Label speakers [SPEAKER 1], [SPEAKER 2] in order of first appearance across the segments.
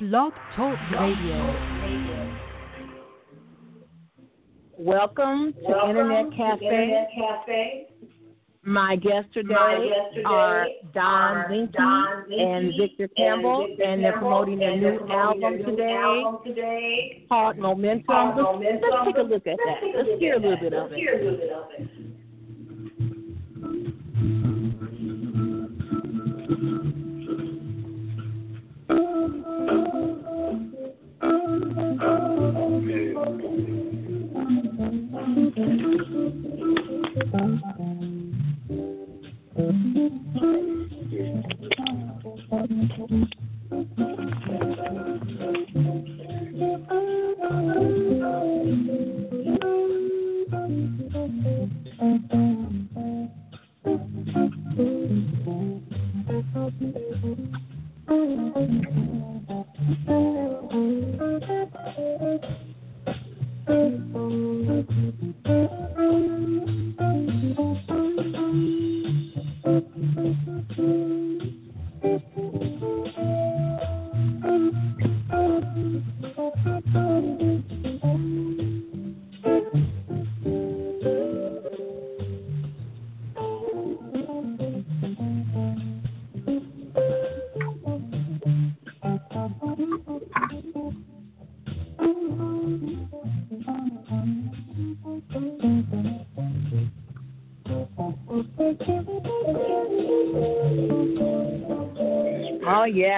[SPEAKER 1] Blog Talk Radio.
[SPEAKER 2] Welcome to
[SPEAKER 3] Welcome
[SPEAKER 2] Internet
[SPEAKER 3] to
[SPEAKER 2] Cafe.
[SPEAKER 3] Internet Cafe.
[SPEAKER 2] My guests today,
[SPEAKER 3] My guests today
[SPEAKER 2] are Don
[SPEAKER 3] are
[SPEAKER 2] Linky
[SPEAKER 3] Don Linky
[SPEAKER 2] and Victor Campbell,
[SPEAKER 3] and, Victor
[SPEAKER 2] and they're promoting their new album
[SPEAKER 3] new
[SPEAKER 2] today
[SPEAKER 3] album today.
[SPEAKER 2] called Momentum.
[SPEAKER 3] Called
[SPEAKER 2] Let's, let's take a look at
[SPEAKER 3] Let's
[SPEAKER 2] that. Let's hear a little bit of it.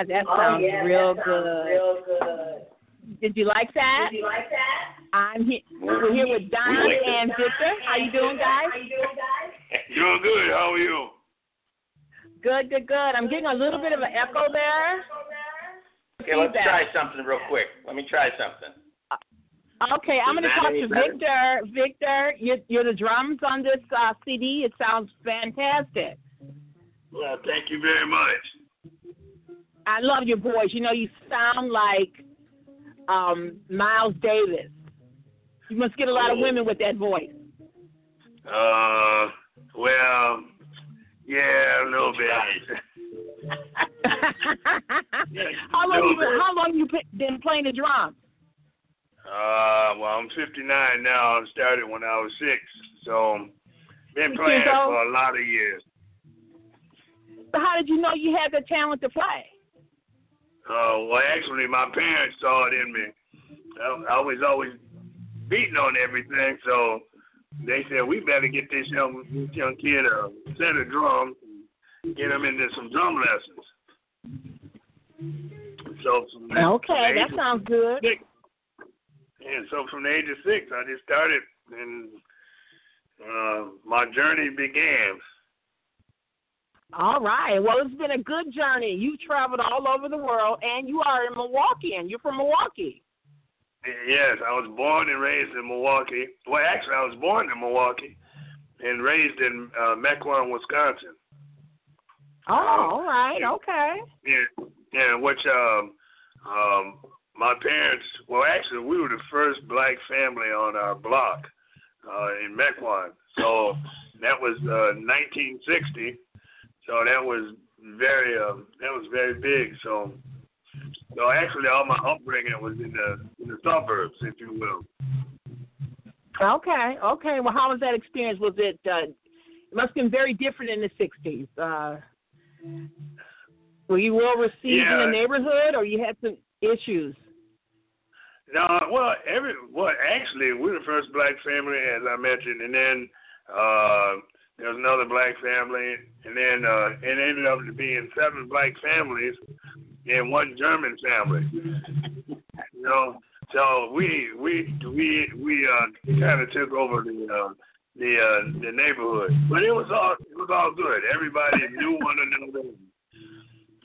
[SPEAKER 2] Yeah, that
[SPEAKER 3] Oh,
[SPEAKER 2] sounds
[SPEAKER 3] yeah,
[SPEAKER 2] real
[SPEAKER 3] that sounds
[SPEAKER 2] good.
[SPEAKER 3] Real good.
[SPEAKER 2] Did you like that?
[SPEAKER 3] Did you like that?
[SPEAKER 2] I'm here. We're here with Don
[SPEAKER 4] like that.
[SPEAKER 2] and Victor. How you doing, guys?
[SPEAKER 3] How
[SPEAKER 2] guys?
[SPEAKER 3] you doing, guys?
[SPEAKER 4] Doing good. How are you?
[SPEAKER 2] Good, good, good. I'm getting a little bit of an echo there.
[SPEAKER 4] Okay, let's
[SPEAKER 2] Feedback.
[SPEAKER 4] try something real quick. Let me try something.
[SPEAKER 2] Okay, I'm going to talk to
[SPEAKER 4] better?
[SPEAKER 2] Victor. Victor, you're, you're the drums on this uh, CD. It sounds fantastic.
[SPEAKER 4] Well, thank you very much.
[SPEAKER 2] I love your voice. You know, you sound like um, Miles Davis. You must get a lot of women with that voice.
[SPEAKER 4] Uh, well, yeah, a little bit.
[SPEAKER 2] how long you been, how long you been playing the drums?
[SPEAKER 4] Uh, well, I'm 59 now. I started when I was six, so been playing for a lot of years.
[SPEAKER 2] So how did you know you had the talent to play?
[SPEAKER 4] Uh, well, actually, my parents saw it in me. I, I was always beating on everything, so they said we better get this young this young kid a set of drums, get him into some drum lessons. So from the, from
[SPEAKER 2] Okay,
[SPEAKER 4] the
[SPEAKER 2] that sounds good.
[SPEAKER 4] six, and so from the age of six, I just started, and uh, my journey began.
[SPEAKER 2] All right. Well, it's been a good journey. You've traveled all over the world, and you are in Milwaukee, and you're from Milwaukee.
[SPEAKER 4] Yes, I was born and raised in Milwaukee. Well, actually, I was born in Milwaukee and raised in uh, Mequon, Wisconsin.
[SPEAKER 2] Oh, all right. Okay.
[SPEAKER 4] Yeah, yeah, which um, um, my parents. Well, actually, we were the first black family on our block uh, in Mequon. So that was uh, 1960. So that was very um, that was very big. So. So actually, all my upbringing was in the in the suburbs, if you will.
[SPEAKER 2] Okay. Okay. Well, how was that experience? Was it? Uh, it must have been very different in the '60s. Uh, were you well received in the neighborhood, or you had some issues?
[SPEAKER 4] No, well, every well, actually, we're the first black family, as I mentioned, and then uh, there was another black family, and then uh, it ended up being seven black families and one German family. You know, so we we we we uh, kind of took over the uh, the uh, the neighborhood, but it was all it was all good. Everybody knew one another,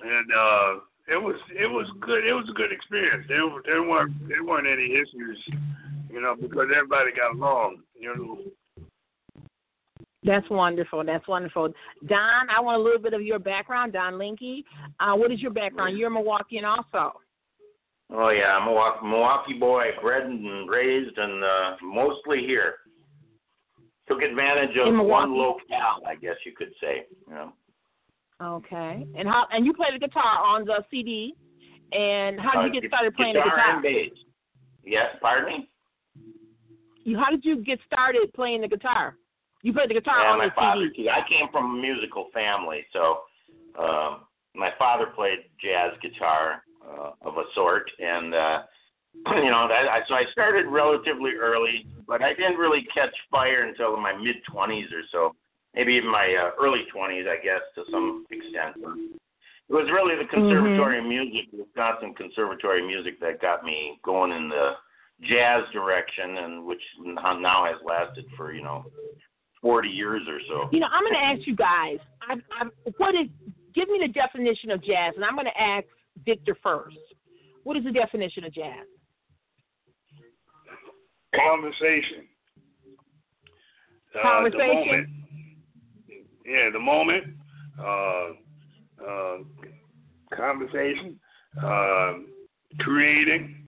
[SPEAKER 4] and uh, it was it was good. It was a good experience. There there weren't there weren't any issues, you know, because everybody got along. You know.
[SPEAKER 2] That's wonderful. That's wonderful. Don, I want a little bit of your background. Don Linky, uh, what is your background? You're a Milwaukeean also.
[SPEAKER 5] Oh yeah, I'm a Milwaukee, Milwaukee boy, bred and raised, and uh, mostly here. Took advantage of one locale, I guess you could say. You know.
[SPEAKER 2] Okay. And how? And you play the guitar on the CD, And how did you
[SPEAKER 5] Uh,
[SPEAKER 2] get started playing the
[SPEAKER 5] guitar
[SPEAKER 2] guitar?
[SPEAKER 5] and bass. Yes, pardon me.
[SPEAKER 2] You how did you get started playing the guitar? You played the guitar
[SPEAKER 5] Yeah,
[SPEAKER 2] on
[SPEAKER 5] my
[SPEAKER 2] the
[SPEAKER 5] father.
[SPEAKER 2] CD.
[SPEAKER 5] I came from a musical family, so um, my father played jazz guitar uh, of a sort, and uh, you know, that, I, so I started relatively early, but I didn't really catch fire until my mid twenties or so, maybe even my uh, early twenties, I guess, to some extent. It was really the conservatory music, Wisconsin conservatory music, that got me going in the jazz direction, and which now has lasted for you know 40 years or so.
[SPEAKER 2] You know, I'm going to ask you guys. I, I, what is? Give me the definition of jazz, and I'm going to ask Victor first. What is the definition of jazz?
[SPEAKER 4] Conversation. Uh,
[SPEAKER 2] Conversation?
[SPEAKER 4] The moment, yeah, the moment. Uh, uh, conversation. Uh, creating.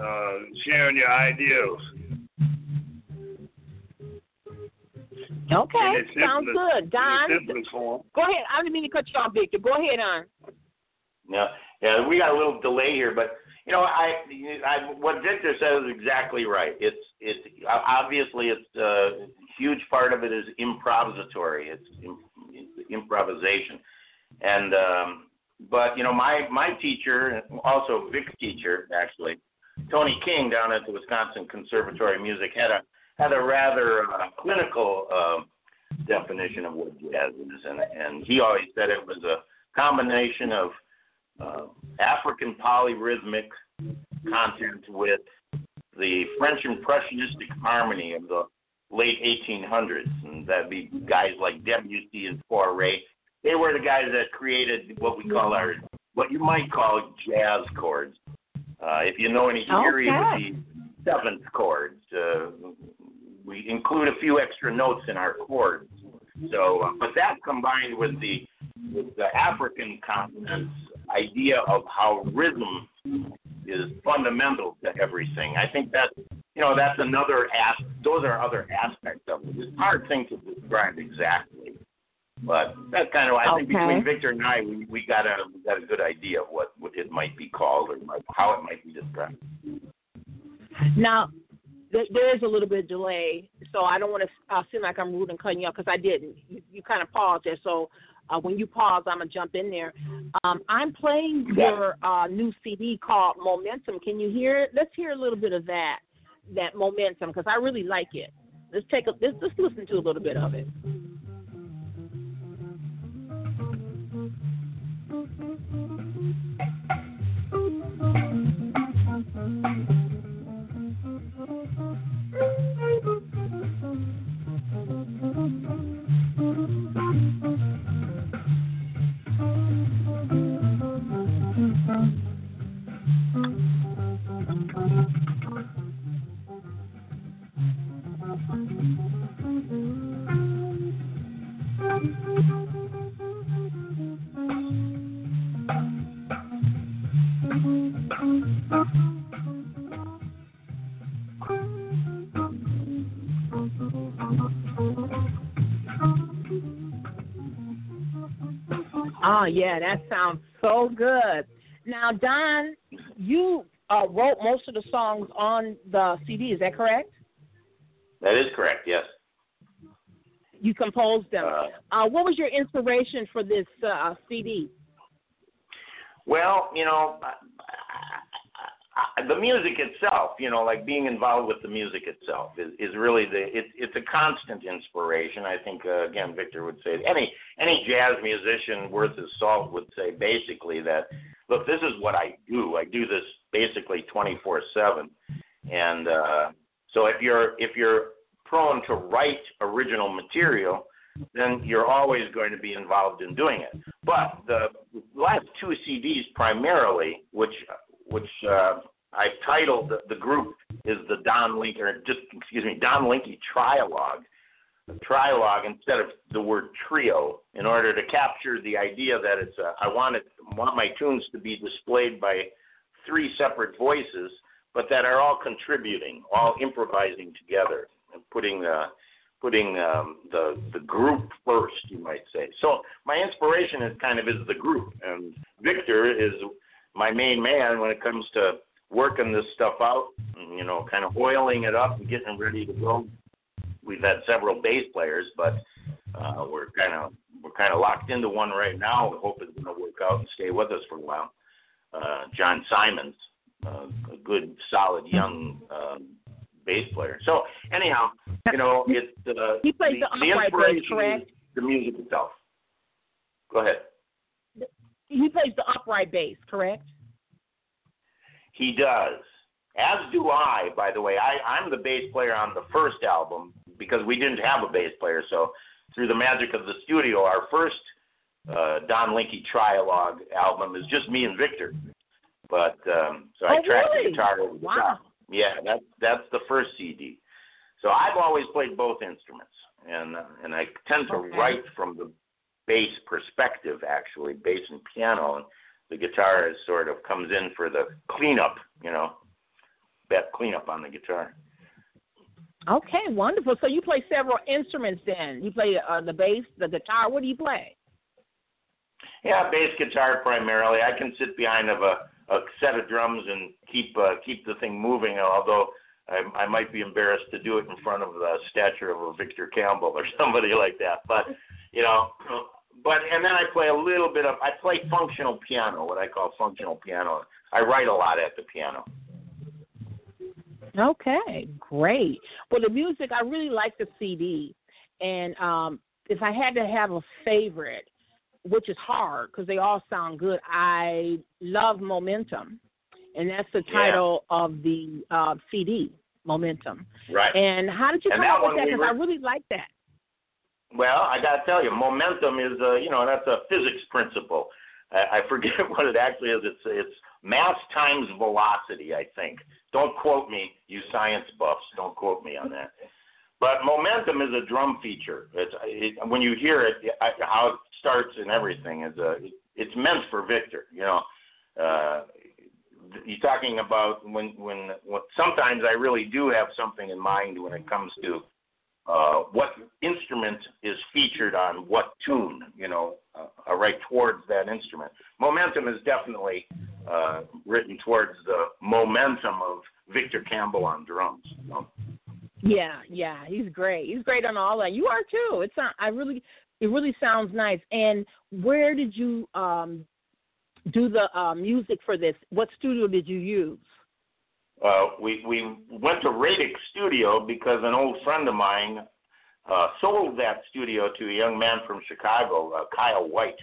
[SPEAKER 4] Uh, sharing your ideals.
[SPEAKER 2] Okay, sounds good. Don,
[SPEAKER 4] its simplest form.
[SPEAKER 2] go ahead. I didn't mean to cut you off, Victor. Go ahead, on.
[SPEAKER 5] Yeah, yeah, we got a little delay here, but you know, I, I what Victor says is exactly right. It's it's obviously it's a huge part of it is improvisatory. It's, im, it's improvisation, and um, but you know, my my teacher, also Vic's teacher, actually, Tony King down at the Wisconsin Conservatory of Music had a had a rather uh, clinical uh, definition of what jazz is, and and he always said it was a combination of uh, African polyrhythmic content with the French impressionistic harmony of the late 1800s, and that'd be guys like Debussy and Fauré. They were the guys that created what we call our, what you might call jazz chords. Uh, if you know any theory
[SPEAKER 2] Okay.
[SPEAKER 5] with the seventh chords, uh, we include a few extra notes in our chords. So, uh, but that combined with the with the African continent's idea of how rhythm is fundamental to everything. I think that you know that's another as those are other aspects of it. It's a hard thing to describe exactly, but that's kind of I think between Victor and I we, we got a we got a good idea of what, what it might be called or might, how it might be described.
[SPEAKER 2] Now, there is a little bit of delay, so I don't want to uh, seem like I'm rude and cutting you off because I didn't. You, you kind of paused there, so uh, when you pause, I'm gonna jump in there. Um, I'm playing your uh, new CD called Momentum. Can you hear it? Let's hear a little bit of that, that Momentum, because I really like it. Let's take a let's, let's listen to a little bit of it. Oh yeah, that sounds so good. Now, Don, you uh, wrote most of the songs on the CD. Is that correct?
[SPEAKER 5] That is correct. Yes.
[SPEAKER 2] You composed them.
[SPEAKER 5] Uh,
[SPEAKER 2] Uh, what was your inspiration for this uh, CD?
[SPEAKER 5] Well, you know, The music itself, you know, like being involved with the music itself is, is really the it's it's a constant inspiration. I think uh, again, Victor would say any any jazz musician worth his salt would say basically that look, this is what I do. I do this basically 24/7, and uh, so if you're if you're prone to write original material, then you're always going to be involved in doing it. But the last two CDs primarily, which which uh, I titled the, the group is the Don Link or just excuse me Don Linky Trialogue, a instead of the word trio, in order to capture the idea that it's a, I wanted want my tunes to be displayed by three separate voices, but that are all contributing, all improvising together and putting uh, putting um, the the group first, you might say. So my inspiration is kind of is the group, and Victor is my main man when it comes to working this stuff out, and, you know, kind of oiling it up and getting ready to go. We've had several bass players, but uh, we're kind of we're kind of locked into one right now. We hope it's going to work out and stay with us for a while. Uh, John Simons, uh, a good, solid young uh, bass player. So anyhow, you know, it's uh,
[SPEAKER 2] He plays the
[SPEAKER 5] the
[SPEAKER 2] bass,
[SPEAKER 5] inspiration
[SPEAKER 2] correct?
[SPEAKER 5] the music itself. Go ahead.
[SPEAKER 2] He plays the upright bass, correct?
[SPEAKER 5] He does. As do I, by the way. I, I'm the bass player on the first album because we didn't have a bass player. So through the magic of the studio, our first uh, Don Linky Trialogue album is just me and Victor. But um, so I
[SPEAKER 2] Oh,
[SPEAKER 5] tracked
[SPEAKER 2] really?
[SPEAKER 5] the guitar over the
[SPEAKER 2] Wow.
[SPEAKER 5] top. Yeah, that's that's the first CD. So I've always played both instruments, and uh, and I tend to
[SPEAKER 2] Okay.
[SPEAKER 5] write from the bass perspective, actually, bass and piano, and the guitar is sort of comes in for the cleanup, you know, that cleanup on the guitar.
[SPEAKER 2] Okay, wonderful. So you play several instruments then. You play uh, the bass, the guitar. What do you play?
[SPEAKER 5] Yeah, bass guitar primarily. I can sit behind of a, a set of drums and keep uh, keep the thing moving. Although I, I might be embarrassed to do it in front of the stature of a Victor Campbell or somebody like that. But you know, but and then I play a little bit of I play functional piano, what I call functional piano. I write a lot at the piano.
[SPEAKER 2] Okay, great. Well, the music I really like the CD, and um, if I had to have a favorite, which is hard because they all sound good, I love Momentum, and that's the
[SPEAKER 5] Yeah.
[SPEAKER 2] title of the uh, CD, Momentum.
[SPEAKER 5] Right.
[SPEAKER 2] And how did you
[SPEAKER 5] And
[SPEAKER 2] come up with that? Because I really like that.
[SPEAKER 5] Well, I got to tell you, momentum is a you know that's a physics principle. I, I forget what it actually is. It's it's mass times velocity. I think. Don't quote me, you science buffs. Don't quote me on that. But momentum is a drum feature. It's it, when you hear it, I, how it starts and everything is a. It, it's meant for Victor. You know. Uh, you're talking about when when when sometimes I really do have something in mind when it comes to uh, what instrument is featured on what tune, you know, uh, uh, right towards that instrument. Momentum is definitely uh, written towards the momentum of Victor Campbell on drums. You know?
[SPEAKER 2] Yeah, yeah, he's great. He's great on all that. You are too. It's not. I really, it really sounds nice. And where did you um do the uh, music for this? What studio did you use?
[SPEAKER 5] Uh, we we went to Radix Studio because an old friend of mine uh, sold that studio to a young man from Chicago, uh, Kyle White,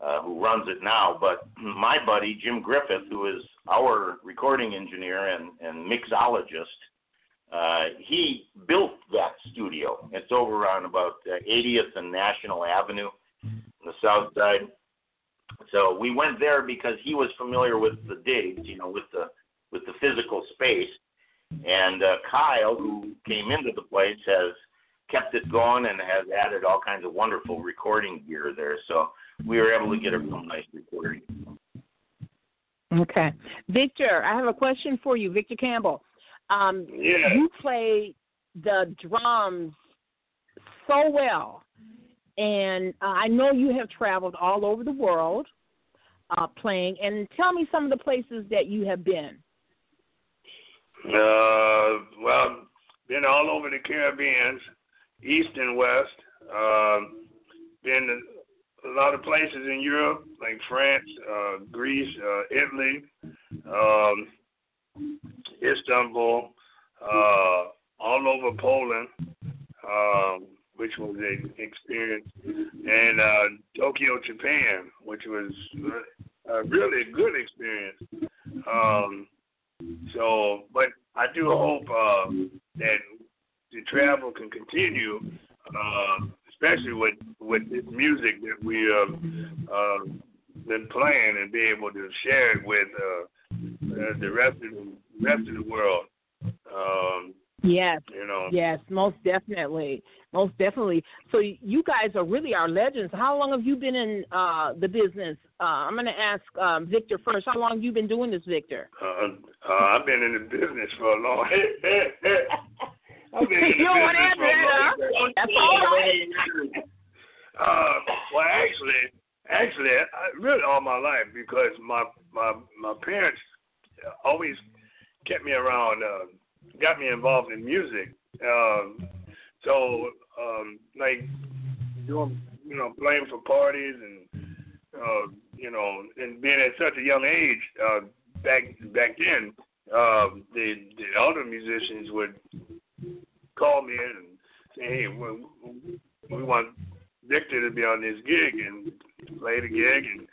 [SPEAKER 5] uh, who runs it now. But my buddy Jim Griffith, who is our recording engineer and, and mixologist, uh, he built that studio. It's over on about uh, 80th and National Avenue, on the south side. So we went there because he was familiar with the digs, you know, with the with the physical space. And uh, Kyle, who came into the place, has kept it going and has added all kinds of wonderful recording gear there. So we were able to get a real nice recording.
[SPEAKER 2] Okay, Victor, I have a question for you, Victor Campbell. Um,
[SPEAKER 4] Yeah.
[SPEAKER 2] You play the drums so well, and uh, I know you have traveled all over the world uh, playing. And tell me some of the places that you have been.
[SPEAKER 4] Uh, well, been all over the Caribbean, east and west. Um, been a lot of places in Europe, like France, uh, Greece, uh, Italy, um, Istanbul, uh, all over Poland, um, which was an experience, and uh, Tokyo, Japan, which was a really good experience. Um, so, but I do hope uh, that the travel can continue, uh, especially with with this music that we have uh, been playing and be able to share it with uh, the rest of the rest of the world. Um,
[SPEAKER 2] Yes,
[SPEAKER 4] you know,
[SPEAKER 2] yes, most definitely, most definitely. So you guys are really our legends. How long have you been in uh, the business? Uh, I'm going to ask um, Victor first. How long have you been doing this, Victor?
[SPEAKER 4] uh, uh, I've been in the business for a long. I've been in the
[SPEAKER 2] You don't wanna
[SPEAKER 4] business
[SPEAKER 2] answer that, huh? That's all right.
[SPEAKER 4] Uh, well, actually, Actually, I, really all my life because my my my parents always kept me around, uh, got me involved in music. So, um, like doing, you know, playing for parties and, uh, you know, and being at such a young age, uh, back back then, uh, the the older musicians would call me in and say, "Hey, we, we want Victor to be on this gig and play the gig and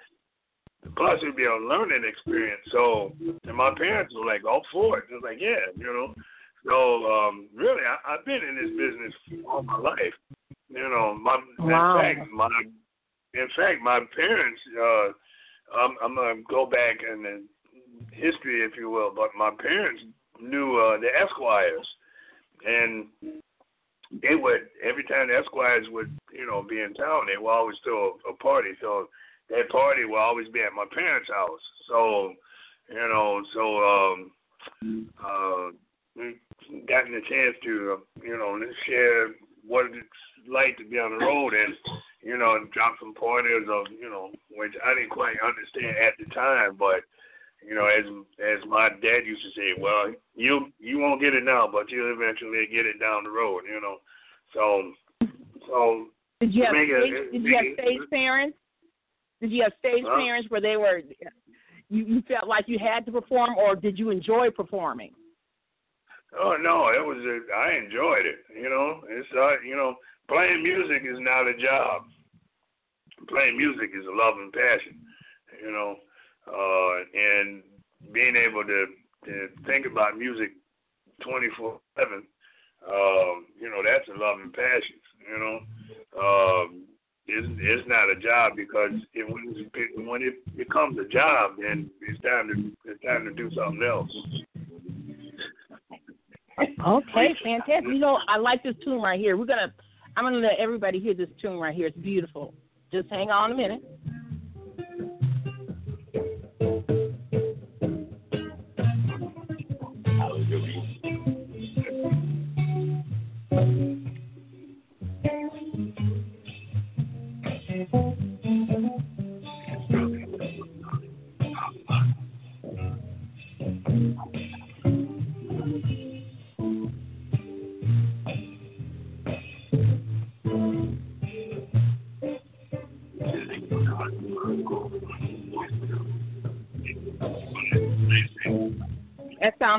[SPEAKER 4] plus it'd be a learning experience. So and my parents were like all for it. They're like, yeah, you know. So um really I, I've been in this business all my life. You know, my
[SPEAKER 2] Wow.
[SPEAKER 4] in fact my in fact my parents uh I'm I'm gonna go back in the history if you will, but my parents knew uh the Esquires and they would every time the Esquires would, you know, be in town, they would always throw a, a party. So that party will always be at my parents' house. So, you know, so um uh we gotten a chance to, uh, you know, share what it's like to be on the road and, you know, drop some pointers of, you know, which I didn't quite understand at the time, but you know, as as my dad used to say, well, you you won't get it now, but you'll eventually get it down the road, you know. So, so
[SPEAKER 2] Did you have stage, did you have stage parents? Did you have stage
[SPEAKER 4] Huh?
[SPEAKER 2] parents where they were you you felt like you had to perform or did you enjoy performing?
[SPEAKER 4] Oh no, it was. A, I enjoyed it. You know, it's uh, you know, playing music is not a job. Playing music is a love and passion. You know, uh, and being able to, to think about music twenty four seven. Um, you know, that's a love and passion. You know, um, it's it's not a job because it, when it, when it becomes a job, then it's time to it's time to do something else.
[SPEAKER 2] Okay, fantastic. You know, I like this tune right here. We're gonna I'm gonna let everybody hear this tune right here. It's beautiful. Just hang on a minute. That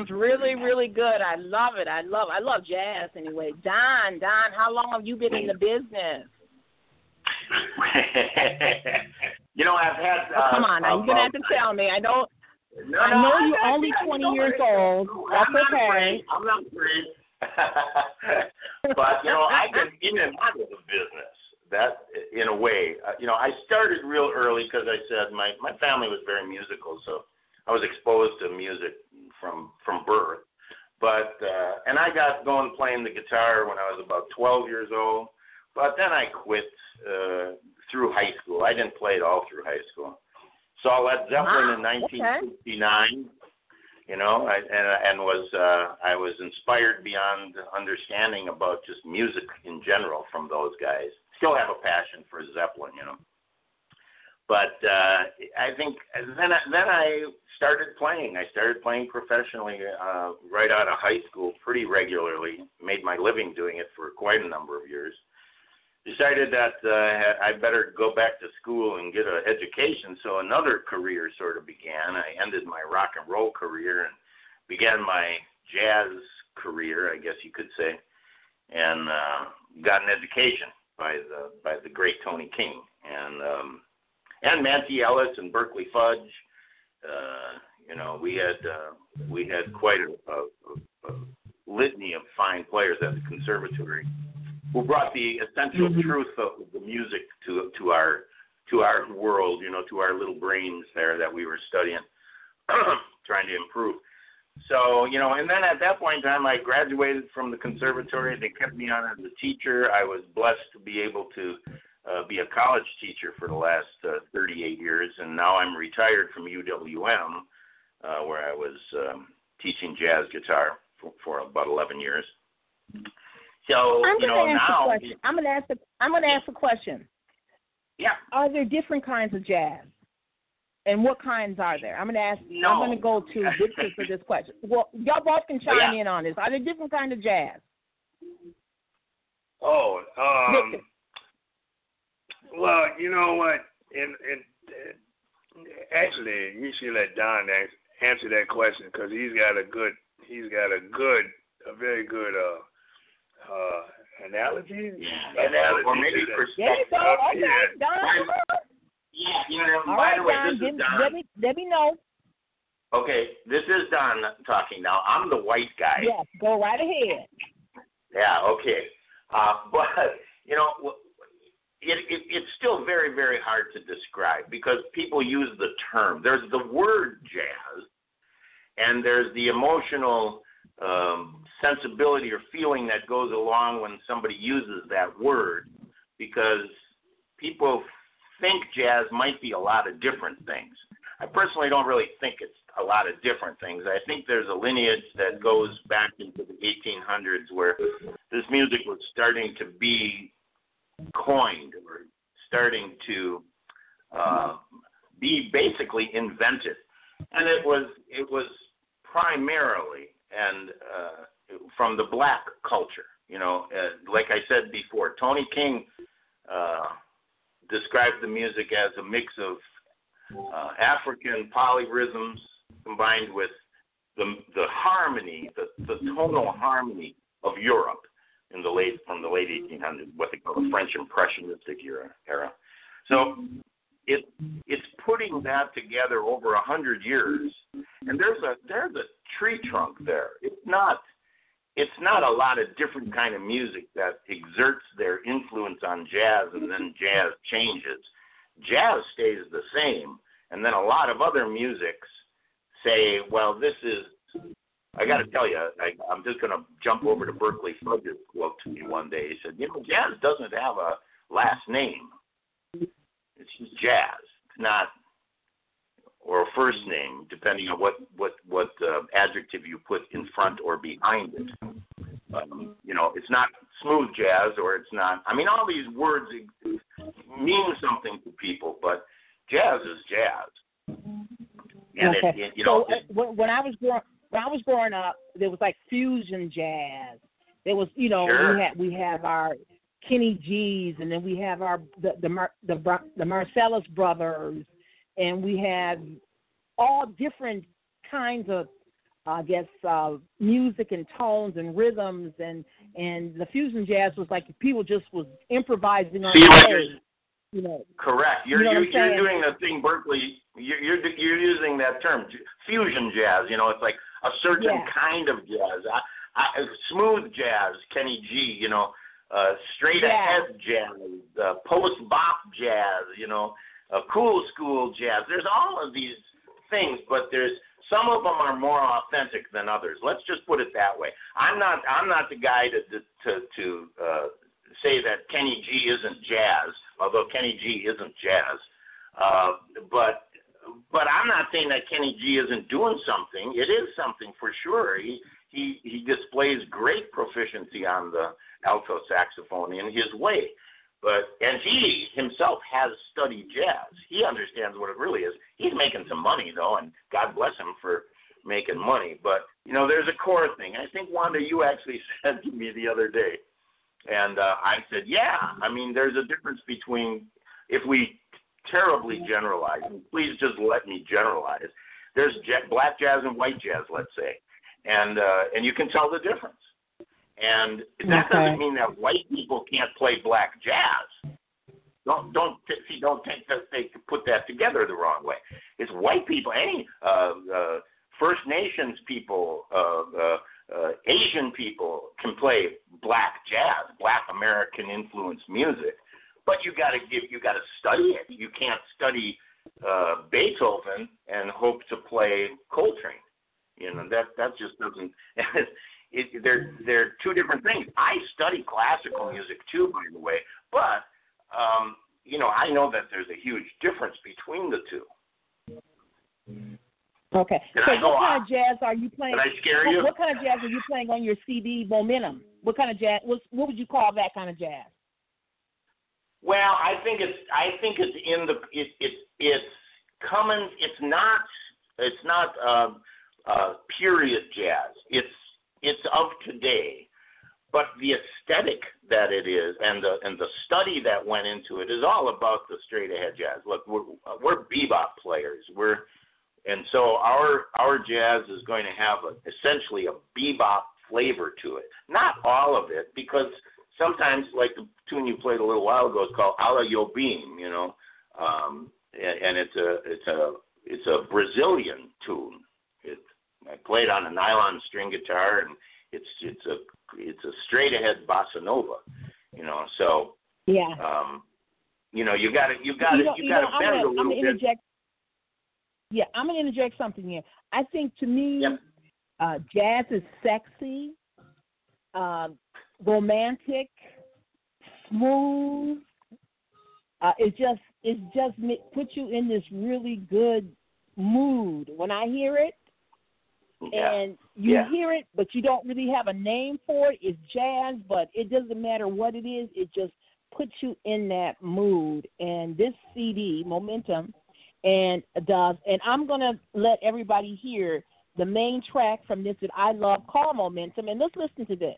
[SPEAKER 2] sounds really, really good. I love it. I love I love jazz anyway. Don, Don, how long have you been in the business?
[SPEAKER 5] you know, I've had.
[SPEAKER 2] Oh,
[SPEAKER 5] Uh,
[SPEAKER 2] come on, now you're gonna have to tell me. I know
[SPEAKER 5] No,
[SPEAKER 2] I
[SPEAKER 5] no,
[SPEAKER 2] know
[SPEAKER 5] I'm
[SPEAKER 2] you're
[SPEAKER 5] not-
[SPEAKER 2] only
[SPEAKER 5] I'm
[SPEAKER 2] 20
[SPEAKER 5] not
[SPEAKER 2] years old. That's
[SPEAKER 5] I'm
[SPEAKER 2] okay.
[SPEAKER 5] I'm not afraid. but you know, I've been in and out of the business. That, in a way, uh, you know, I started real early because I said my my family was very musical, so I was exposed to music from from birth. But uh, and I got going playing the guitar when I was about 12 years old. But then I quit uh, through high school. I didn't play it all through high school. Saw Led Zeppelin in
[SPEAKER 2] Wow, okay.
[SPEAKER 5] 1969 you know I, and and was uh I was inspired beyond understanding about just music in general from those guys. Still have a passion for Zeppelin, you know. But uh I think then I, then I started playing. I started playing professionally uh right out of high school pretty regularly. Made my living doing it for quite a number of years. Decided that uh, I better go back to school and get an education, so another career sort of began. I ended my rock and roll career and began my jazz career, I guess you could say, and uh, got an education by the by the great Tony King and um, and Manty Ellis and Berkeley Fudge. Uh, you know, we had uh, we had quite a, a, a litany of fine players at the conservatory who brought the essential
[SPEAKER 2] Mhm.
[SPEAKER 5] truth of the music to to our to our world, you know, to our little brains there that we were studying, trying to improve. So, you know, and then at that point in time, I graduated from the conservatory. They kept me on as a teacher. I was blessed to be able to uh, be a college teacher for the last uh, 38 years, and now I'm retired from UWM, uh, where I was um, teaching jazz guitar for, for about 11 years. So,
[SPEAKER 2] I'm
[SPEAKER 5] you
[SPEAKER 2] gonna
[SPEAKER 5] know,
[SPEAKER 2] ask
[SPEAKER 5] now
[SPEAKER 2] a question. I'm gonna ask a I'm gonna ask a question.
[SPEAKER 5] Yeah.
[SPEAKER 2] Are there different kinds of jazz? And what kinds are there? I'm going to ask.
[SPEAKER 5] No.
[SPEAKER 2] I'm going to go to Victor for this question. Well, y'all both can chime
[SPEAKER 5] Yeah.
[SPEAKER 2] in on this. Are there different kinds of jazz?
[SPEAKER 4] Oh, um,
[SPEAKER 2] Victor.
[SPEAKER 4] Well, you know what? And and actually, you should let Don ask, answer that question because he's got a good, he's got a good, a very good uh uh analogy.
[SPEAKER 5] Yeah.
[SPEAKER 4] Analogy
[SPEAKER 5] Or maybe perspective.
[SPEAKER 2] There you go. Okay,
[SPEAKER 4] yeah.
[SPEAKER 2] Don.
[SPEAKER 5] Yeah, you know,
[SPEAKER 2] All
[SPEAKER 5] by
[SPEAKER 2] right,
[SPEAKER 5] the way,
[SPEAKER 2] Don.
[SPEAKER 5] this
[SPEAKER 2] Give,
[SPEAKER 5] is Don.
[SPEAKER 2] let me let me know.
[SPEAKER 5] Okay, this is Don talking now. I'm the white guy.
[SPEAKER 2] Yes, go right ahead.
[SPEAKER 5] Yeah, okay. Uh, but, you know, w- it, it, it's still very, very hard to describe because people use the term. There's the word jazz, and there's the emotional um, sensibility or feeling that goes along when somebody uses that word because people think jazz might be a lot of different things. I personally don't really think it's a lot of different things. I think there's a lineage that goes back into the 1800s where this music was starting to be coined or starting to uh, be basically invented, and it was it was primarily and uh, from the black culture. You know, uh, like I said before, Tony King uh, described the music as a mix of uh, African polyrhythms combined with the the harmony, the, the tonal harmony of Europe in the late from the late 1800s, what they call the French Impressionistic era. era. So it it's putting that together over a hundred years, and there's a there's a tree trunk there. It's not it's not a lot of different kind of music that exerts their influence on jazz and then jazz changes. Jazz stays the same, and then a lot of other musics say, well, this is. I got to tell you, I, I'm just going to jump over to Berkeley Fudge's quote to me one day. He said, you know, jazz doesn't have a last name. It's just jazz. It's not, or a first name, depending on what what what uh, adjective you put in front or behind it. Um, you know, it's not smooth jazz, or it's not. I mean, all these words mean something to people, but jazz is jazz. And
[SPEAKER 2] okay.
[SPEAKER 5] it, it, you know,
[SPEAKER 2] so uh, when, when I was growing when I was growing up, there was like fusion jazz. There was, you know,
[SPEAKER 5] Sure.
[SPEAKER 2] we had we have our Kenny G's, and then we have our the the Mar, the, the Marsalis brothers, and we had all different kinds of, I guess, uh, music and tones and rhythms, and and the fusion jazz was like people just was improvising on
[SPEAKER 5] you're-
[SPEAKER 2] know.
[SPEAKER 5] Correct. You're
[SPEAKER 2] you know
[SPEAKER 5] you're,
[SPEAKER 2] I'm
[SPEAKER 5] you're doing the thing Berkeley. You're, you're you're using that term fusion jazz. You know, it's like a certain
[SPEAKER 2] Yeah.
[SPEAKER 5] kind of jazz. I, I, smooth jazz, Kenny G. You know, uh, straight
[SPEAKER 2] Yeah.
[SPEAKER 5] ahead jazz, uh, post bop jazz. You know, uh, cool school jazz. There's all of these things, but there's some of them are more authentic than others. Let's just put it that way. I'm not I'm not the guy to to to uh, say that Kenny G isn't jazz, although Kenny G isn't jazz. Uh, but but I'm not saying that Kenny G isn't doing something. It is something for sure. He he he displays great proficiency on the alto saxophone in his way. But and he himself has studied jazz. He understands what it really is. He's making some money though, and God bless him for making money. But you know, there's a core thing. I think Wanda, you actually said to me the other day, and uh, I said, yeah. I mean, there's a difference between if we terribly generalize, and please just let me generalize. There's ja- black jazz and white jazz, let's say, and uh, and you can tell the difference. And that
[SPEAKER 2] Okay.
[SPEAKER 5] doesn't mean that white people can't play black jazz. Don't don't see don't take that they put that together the wrong way. It's white people, any uh, uh, First Nations people, uh, uh, uh, Asian people can play black jazz, black American influenced music. But you got to give you got to study it. You can't study uh, Beethoven and hope to play Coltrane. You know that that just doesn't. It, they're they're two different things. I study classical music too, by the way, but um, you know I know that there's a huge difference between the two.
[SPEAKER 2] Okay.
[SPEAKER 5] Did
[SPEAKER 2] so
[SPEAKER 5] I
[SPEAKER 2] what kind
[SPEAKER 5] off?
[SPEAKER 2] of jazz are you playing?
[SPEAKER 5] Did I scare
[SPEAKER 2] what,
[SPEAKER 5] you?
[SPEAKER 2] what kind of jazz are you playing on your CD Momentum? What kind of jazz? What, what would you call that kind of jazz?
[SPEAKER 5] Well, I think it's I think it's in the it, it it's coming. It's not it's not uh, uh, period jazz. It's it's of today, but the aesthetic that it is and the and the study that went into it is all about the straight ahead jazz. Look, we're we're bebop players. We're and so our our jazz is going to have a, essentially a bebop flavor to it. Not all of it, because sometimes, like tune you played a little while ago, is called "Ala Yobim," you know, um, and, and it's a it's a it's a Brazilian tune. It I played on a nylon string guitar, and it's it's a it's a straight ahead bossa nova, you know. So
[SPEAKER 2] Yeah.
[SPEAKER 5] um, you know, you got to you got to
[SPEAKER 2] you
[SPEAKER 5] you got to bend
[SPEAKER 2] gonna,
[SPEAKER 5] a
[SPEAKER 2] I'm
[SPEAKER 5] little bit.
[SPEAKER 2] interject. Yeah, I'm gonna interject something here. I think to me,
[SPEAKER 5] Yep.
[SPEAKER 2] uh, jazz is sexy, um, romantic, smooth. Uh, it just it just puts you in this really good mood when I hear it,
[SPEAKER 5] Yeah.
[SPEAKER 2] and you
[SPEAKER 5] Yeah.
[SPEAKER 2] hear it, but you don't really have a name for it. It's jazz, but it doesn't matter what it is. It just puts you in that mood. And this CD, Momentum, and does. And I'm gonna let everybody hear the main track from this that I love called Momentum. And let's listen to this.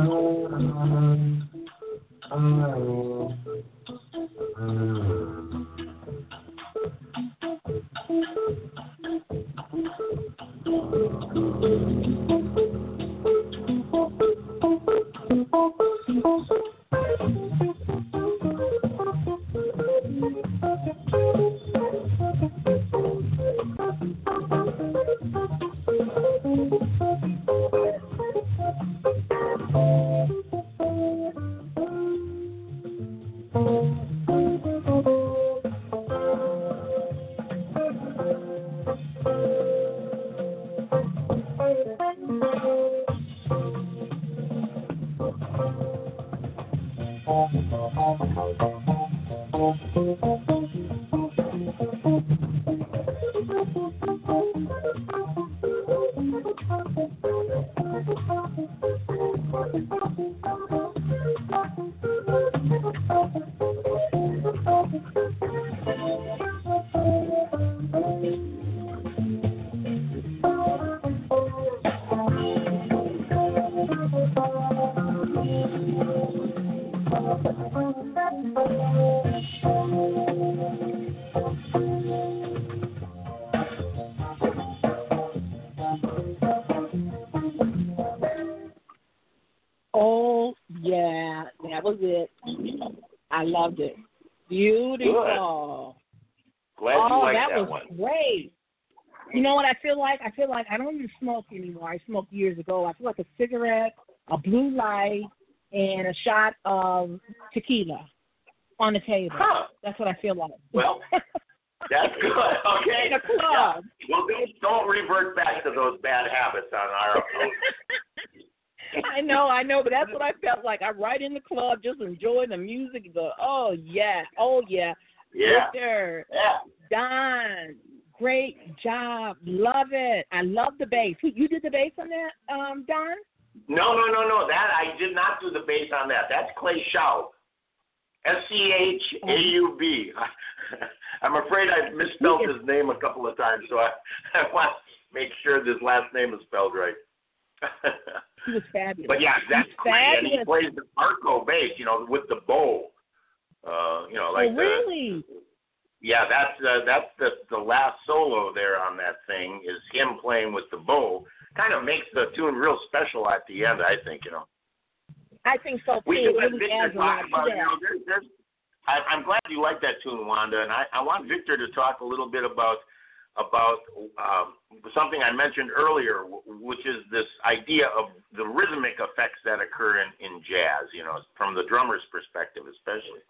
[SPEAKER 2] Oh, light, and a shot of tequila on the table.
[SPEAKER 5] Huh.
[SPEAKER 2] That's what I feel like.
[SPEAKER 5] Well, That's good. Okay.
[SPEAKER 2] In a club.
[SPEAKER 5] Yeah. Well, don't, don't revert back to those bad habits on our approach.
[SPEAKER 2] I know, I know, but that's what I felt like. I'm right in the club, just enjoying the music. Go, oh yeah, oh yeah,
[SPEAKER 5] Yeah.
[SPEAKER 2] Victor,
[SPEAKER 5] Yeah.
[SPEAKER 2] Don, great job, love it. I love the bass. You did the bass on that, um, Don?
[SPEAKER 5] No, no, no, no. That I did not do the bass on that. That's Clay Schaub. S C H A U B. I'm afraid I've misspelled his name a couple of times, so I, I want to make sure this last name is spelled right.
[SPEAKER 2] He was fabulous.
[SPEAKER 5] but yeah, that's great. And he plays the arco bass, you know, with the bow. Uh, you know, like
[SPEAKER 2] oh,
[SPEAKER 5] the
[SPEAKER 2] really?
[SPEAKER 5] yeah, that's uh, that's the the last solo there on that thing is him playing with the bow. Kind of makes the tune real special at the end, I think. You know.
[SPEAKER 2] I think so too.
[SPEAKER 5] We
[SPEAKER 2] It
[SPEAKER 5] should let Victor
[SPEAKER 2] adds a lot
[SPEAKER 5] talk about it.
[SPEAKER 2] that.
[SPEAKER 5] You know, there's, there's, I, I'm glad you like that tune, Wanda, and I, I want Victor to talk a little bit about about um, something I mentioned earlier, which is this idea of the rhythmic effects that occur in, in jazz. You know, from the drummer's perspective, especially.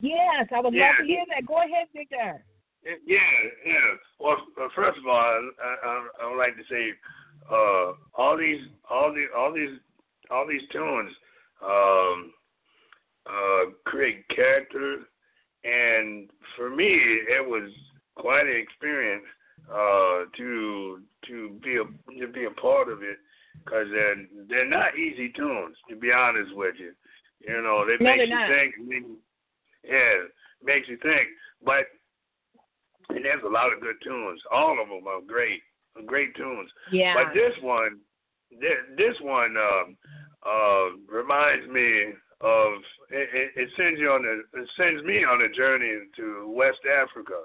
[SPEAKER 2] Yes, I would
[SPEAKER 4] Yeah.
[SPEAKER 2] love to hear that. Go ahead, Victor.
[SPEAKER 4] Yeah, yeah. Well, uh, first of all, I, I, I would like to say, uh, all these, all the, all these, all these tunes, um, uh, create character, and for me, it was quite an experience uh, to to be a to be a part of it, because they're they're not easy tunes. To be honest with you, you know, they
[SPEAKER 2] No,
[SPEAKER 4] make you
[SPEAKER 2] not.
[SPEAKER 4] think. Yeah, makes you think, but and there's a lot of good tunes. All of them are great, great tunes.
[SPEAKER 2] Yeah.
[SPEAKER 4] But this one, this, this one um, uh, reminds me of it, it, it sends you on a it sends me on a journey to West Africa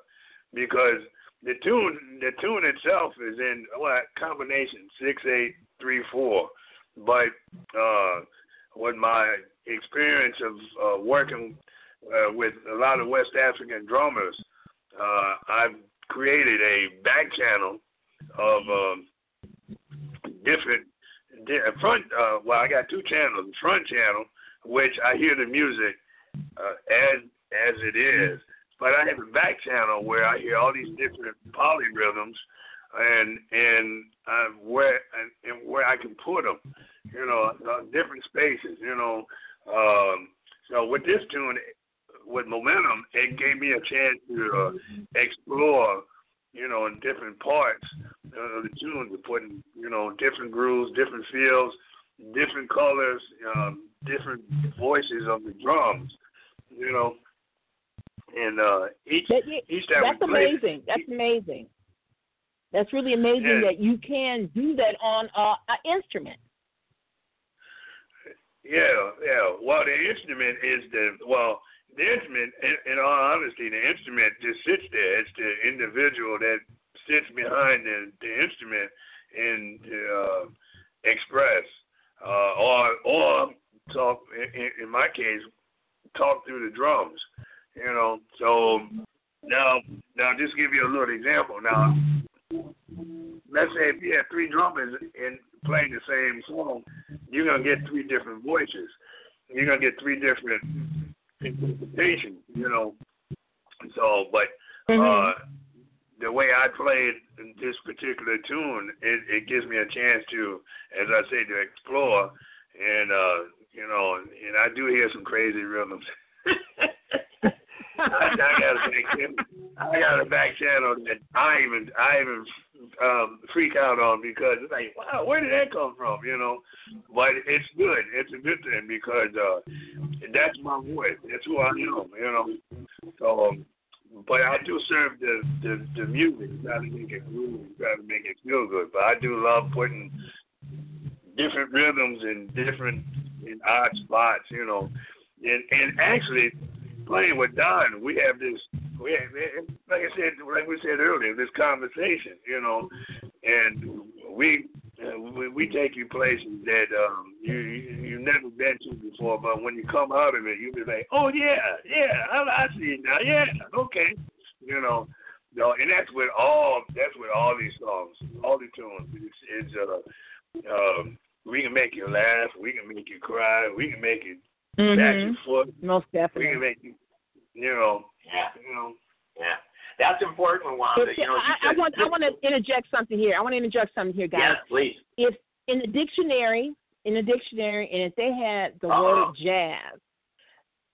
[SPEAKER 4] because the tune the tune itself is in what combination six eight three four, but uh, with my experience of uh, working uh, with a lot of West African drummers, uh, I've created a back channel of um, different di- front. Uh, well, I got two channels. The front channel, which I hear the music uh, as as it is, but I have a back channel where I hear all these different polyrhythms, and and uh, where and, and where I can put them, you know, uh, different spaces, you know. Um, so with this tune, with momentum, it gave me a chance to uh, explore, you know, in different parts of the tune, to put in, you know, different grooves, different feels, different colors, um, different voices of the drums, you know. And uh, each
[SPEAKER 2] That- yeah,
[SPEAKER 4] each time
[SPEAKER 2] That's
[SPEAKER 4] we play-
[SPEAKER 2] amazing. That's amazing. That's really amazing
[SPEAKER 4] Yeah.
[SPEAKER 2] that you can do that on uh, an instrument.
[SPEAKER 4] Yeah, yeah. Well, the instrument is the well, the instrument. In, in all honesty, the instrument just sits there. It's the individual that sits behind the, the instrument and uh, express, uh, or or talk. In, in my case, talk through the drums. You know, so now now just give you a little example. Now, let's say if you have three drummers and playing the same song, you're gonna get three different voices. You're gonna get three different interpretations. You know, so but.
[SPEAKER 2] Mm-hmm.
[SPEAKER 4] Uh, the way I played this particular tune, it, it gives me a chance to, as I say, to explore, and uh, you know, and I do hear some crazy rhythms. I, I got a back channel. I got a back channel that I even I even um, freak out on because it's like, wow, where did that come from? You know, but it's good. It's a good thing because uh, that's my voice. That's who I am. You know, so. Um, but I do serve the the, the music, try to make it groove, try to make it feel good. But I do love putting different rhythms and different in odd spots, you know. And and actually playing with Don, we have this we have, like I said, like we said earlier, this conversation, you know, and we we, we take you places that um you you have never been to before, but when you come out of it, you be like, oh yeah, yeah, I, I see it now, yeah, okay, you know, no, and that's with all that's with all these songs, all the tunes. It's, it's uh, um, we can make you laugh, we can make you cry, we can make you
[SPEAKER 2] mm-hmm.
[SPEAKER 4] back your foot,
[SPEAKER 2] most definitely.
[SPEAKER 4] we can make you, you know,
[SPEAKER 5] Yeah.
[SPEAKER 4] you know.
[SPEAKER 5] Yeah. That's important, Wanda.
[SPEAKER 2] If-
[SPEAKER 5] You know,
[SPEAKER 2] I, I want I want to interject something here. I want to interject something here, guys.
[SPEAKER 5] Yes, please.
[SPEAKER 2] If in the dictionary, in the dictionary, and if they had the
[SPEAKER 5] Uh-oh.
[SPEAKER 2] word jazz,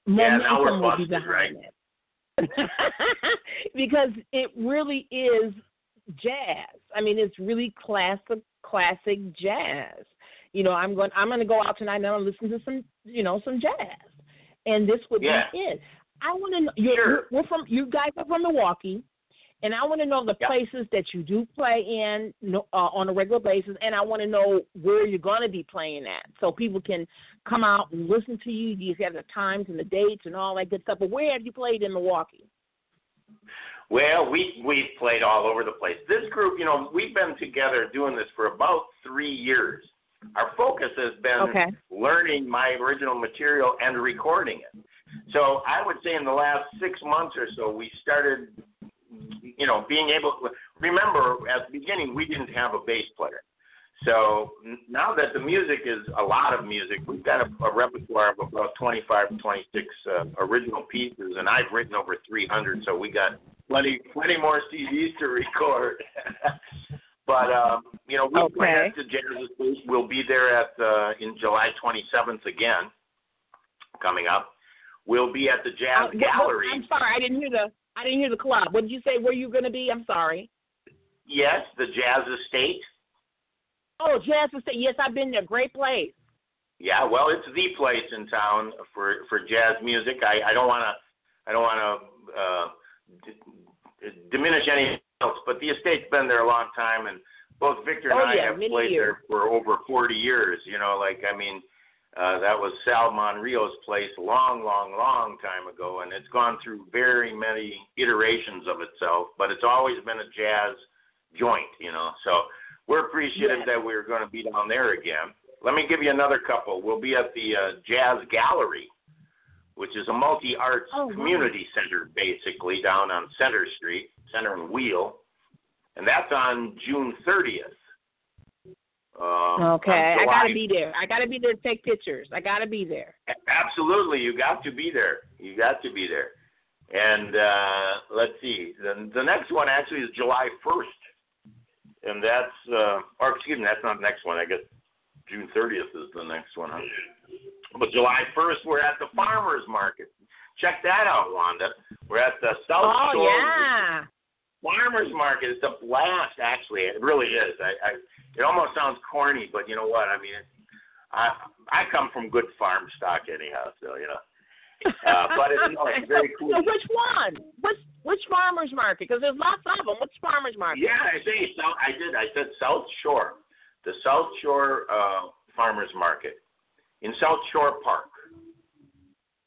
[SPEAKER 5] Yeah,
[SPEAKER 2] momentum would be behind it. because it really is jazz. I mean, it's really classic, classic jazz. You know, I'm going. I'm going to go out tonight and I'm going to listen to some, you know, some jazz, and this would
[SPEAKER 5] Yeah.
[SPEAKER 2] be it. I want to know. You're,
[SPEAKER 5] Sure.
[SPEAKER 2] We're from. You guys are from Milwaukee, and I want to know the
[SPEAKER 5] Yeah.
[SPEAKER 2] places that you do play in uh, on a regular basis, and I want to know where you're going to be playing at, so people can come out and listen to you. You have the times and the dates and all that good stuff. But where have you played in Milwaukee?
[SPEAKER 5] Well, we we've played all over the place. This group, you know, we've been together doing this for about three years. Our focus has been
[SPEAKER 2] Okay.
[SPEAKER 5] learning my original material and recording it. So I would say in the last six months or so, we started, you know, being able. Remember, at the beginning, we didn't have a bass player. So now that the music is a lot of music, we've got a, a repertoire of about 25 to 26 uh, original pieces, and I've written over 300. So we got plenty, plenty more CDs to record. but um, you know, we
[SPEAKER 2] Okay.
[SPEAKER 5] at the Jazz. We'll be there at uh, in July 27th again, coming up. We'll be at the
[SPEAKER 2] Uh,
[SPEAKER 5] Jazz
[SPEAKER 2] what-
[SPEAKER 5] Gallery.
[SPEAKER 2] I'm sorry, I didn't hear the. I didn't hear the club. What did you say? Where you going to be? I'm sorry.
[SPEAKER 5] Yes, the Jazz Estate.
[SPEAKER 2] Oh, Jazz Estate. Yes, I've been there. Great place.
[SPEAKER 5] Yeah, well, it's the place in town for for jazz music. I I don't want to I don't want to uh, d- diminish anything else, but the estate's been there a long time, and both Victor and
[SPEAKER 2] Oh,
[SPEAKER 5] I
[SPEAKER 2] yeah,
[SPEAKER 5] have played
[SPEAKER 2] years.
[SPEAKER 5] there for over 40 years. You know, like I mean, uh, that was Sal Monrio's place a long, long, long time ago, and it's gone through very many iterations of itself, but it's always been a jazz joint. You know, so we're appreciative
[SPEAKER 2] Yes.
[SPEAKER 5] that we're going to be down there again. Let me give you another couple. We'll be at the uh, Jazz Gallery, which is a multi arts
[SPEAKER 2] Oh, wow.
[SPEAKER 5] community center, basically, down on Center Street, Center and Wheel. And that's on June 30th. Um,
[SPEAKER 2] Okay, I gotta be there. I gotta be there to take pictures. I gotta be there.
[SPEAKER 5] Absolutely, you got to be there. You got to be there. And uh, let's see, the, the next one actually is July 1st, and that's, uh, or excuse me, that's not the next one. I guess June 30th is the next one. Huh? But July 1st, we're at the farmers market. Check that out, Wanda. We're at the South
[SPEAKER 2] Oh
[SPEAKER 5] Shore
[SPEAKER 2] yeah.
[SPEAKER 5] Farmers market. It's a blast, actually. It really is. I, I it almost sounds corny, but you know what? I mean, it, I I come from good farm stock anyhow, so you know. Uh, but it's, no, it's very cool.
[SPEAKER 2] So which one? Which which farmers market? Because there's lots of them. Which farmers market?
[SPEAKER 5] Yeah, I say South. I did. I said South Shore, the South Shore uh, Farmers Market in South Shore Park.